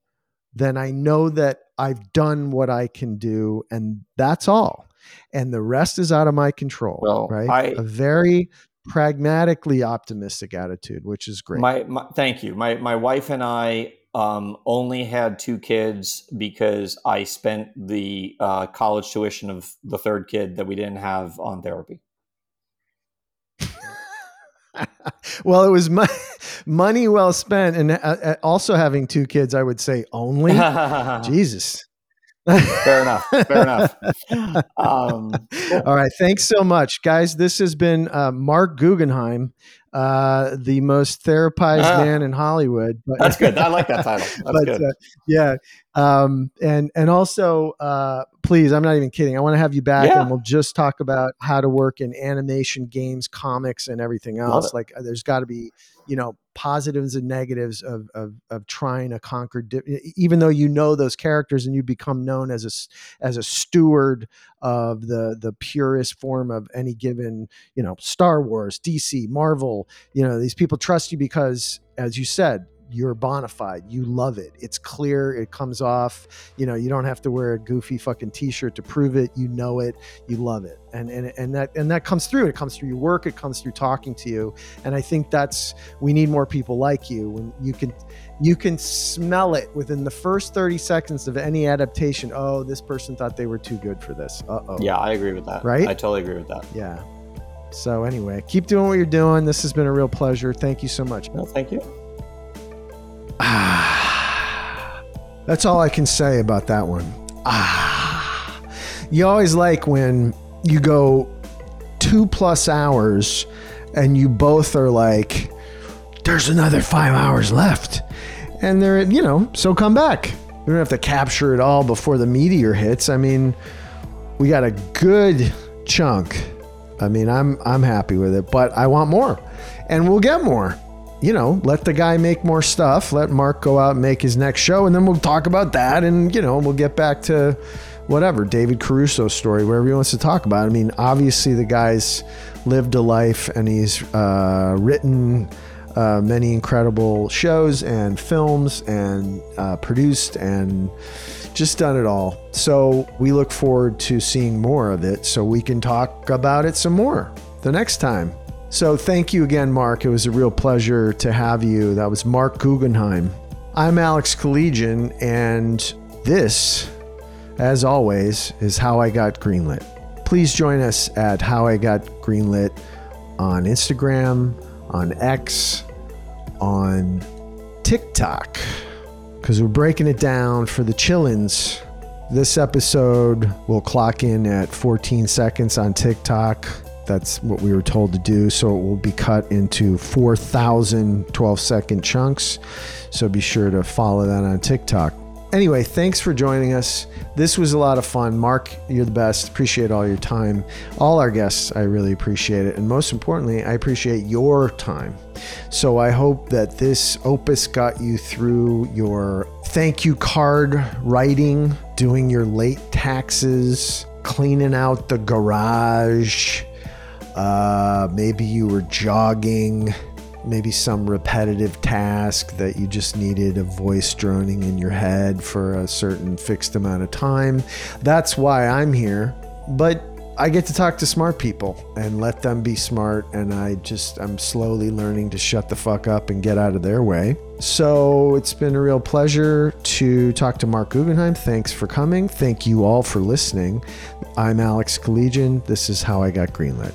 then I know that I've done what I can do, and that's all. And the rest is out of my control. Well, right? I- A very pragmatically optimistic attitude, which is great. my, my thank you. My my wife and I um, only had two kids because I spent the uh, college tuition of the third kid that we didn't have on therapy. well, it was my, money well spent, and uh, uh, also having two kids. I would say only. Jesus. fair enough. Fair enough. Um, cool. All right. Thanks so much, guys. This has been uh, Marc Guggenheim, uh, the most therapized Ah. man in Hollywood. But, That's good. I like that title. That's but, good. uh, yeah. Um, and and also, uh, please, I'm not even kidding. I want to have you back, Yeah. and we'll just talk about how to work in animation, games, comics, and everything else. Like, uh, there's got to be, you know, positives and negatives of of, of trying to conquer. Di- even though you know those characters and you become known as a as a steward of the the purest form of any given, you know, Star Wars, DC, Marvel. You know, these people trust you because, as you said, you're bona fide. You love it. It's clear. It comes off. You know, you don't have to wear a goofy fucking t-shirt to prove it. You know it. You love it. And and and that and that comes through. It comes through your work. It comes through talking to you. And I think that's we need more people like you. When you can you can smell it within the first 30 seconds of any adaptation. Oh, this person thought they were too good for this. Uh oh. Yeah, I agree with that. Right? I totally agree with that. Yeah. So anyway, keep doing what you're doing. This has been a real pleasure. Thank you so much. No, thank you. Ah. That's all I can say about that one. Ah. You always like when you go two plus hours and you both are like, there's another five hours left. And they're, you know, so come back. We don't have to capture it all before the meteor hits. I mean, we got a good chunk. I mean, I'm I'm happy with it, but I want more. And we'll get more. You know, let the guy make more stuff. Let Marc go out and make his next show and then we'll talk about that and you know, we'll get back to whatever, David Caruso story, whatever he wants to talk about. I mean, obviously the guy's lived a life and he's uh, written uh, many incredible shows and films and uh, produced and just done it all. So we look forward to seeing more of it so we can talk about it some more the next time. So thank you again, Marc. It was a real pleasure to have you. That was Marc Guggenheim. I'm Alex Keledjian, and this, as always, is How I Got Greenlit. Please join us at How I Got Greenlit on Instagram, on X, on TikTok, because we're breaking it down for the chillins. This episode will clock in at 14 seconds on TikTok. That's what we were told to do. So it will be cut into 4,000 12 second chunks. So be sure to follow that on TikTok. Anyway, thanks for joining us. This was a lot of fun. Marc, you're the best. Appreciate all your time. All our guests, I really appreciate it. And most importantly, I appreciate your time. So I hope that this opus got you through your thank you card writing, doing your late taxes, cleaning out the garage. Uh, maybe you were jogging maybe some repetitive task that you just needed a voice droning in your head for a certain fixed amount of time. That's why I'm here. But I get to talk to smart people and let them be smart. And I just, I'm slowly learning to shut the fuck up and get out of their way. So it's been a real pleasure to talk to Marc Guggenheim. Thanks for coming. Thank you all for listening. I'm Alex Keledjian. This is How I Got Greenlit.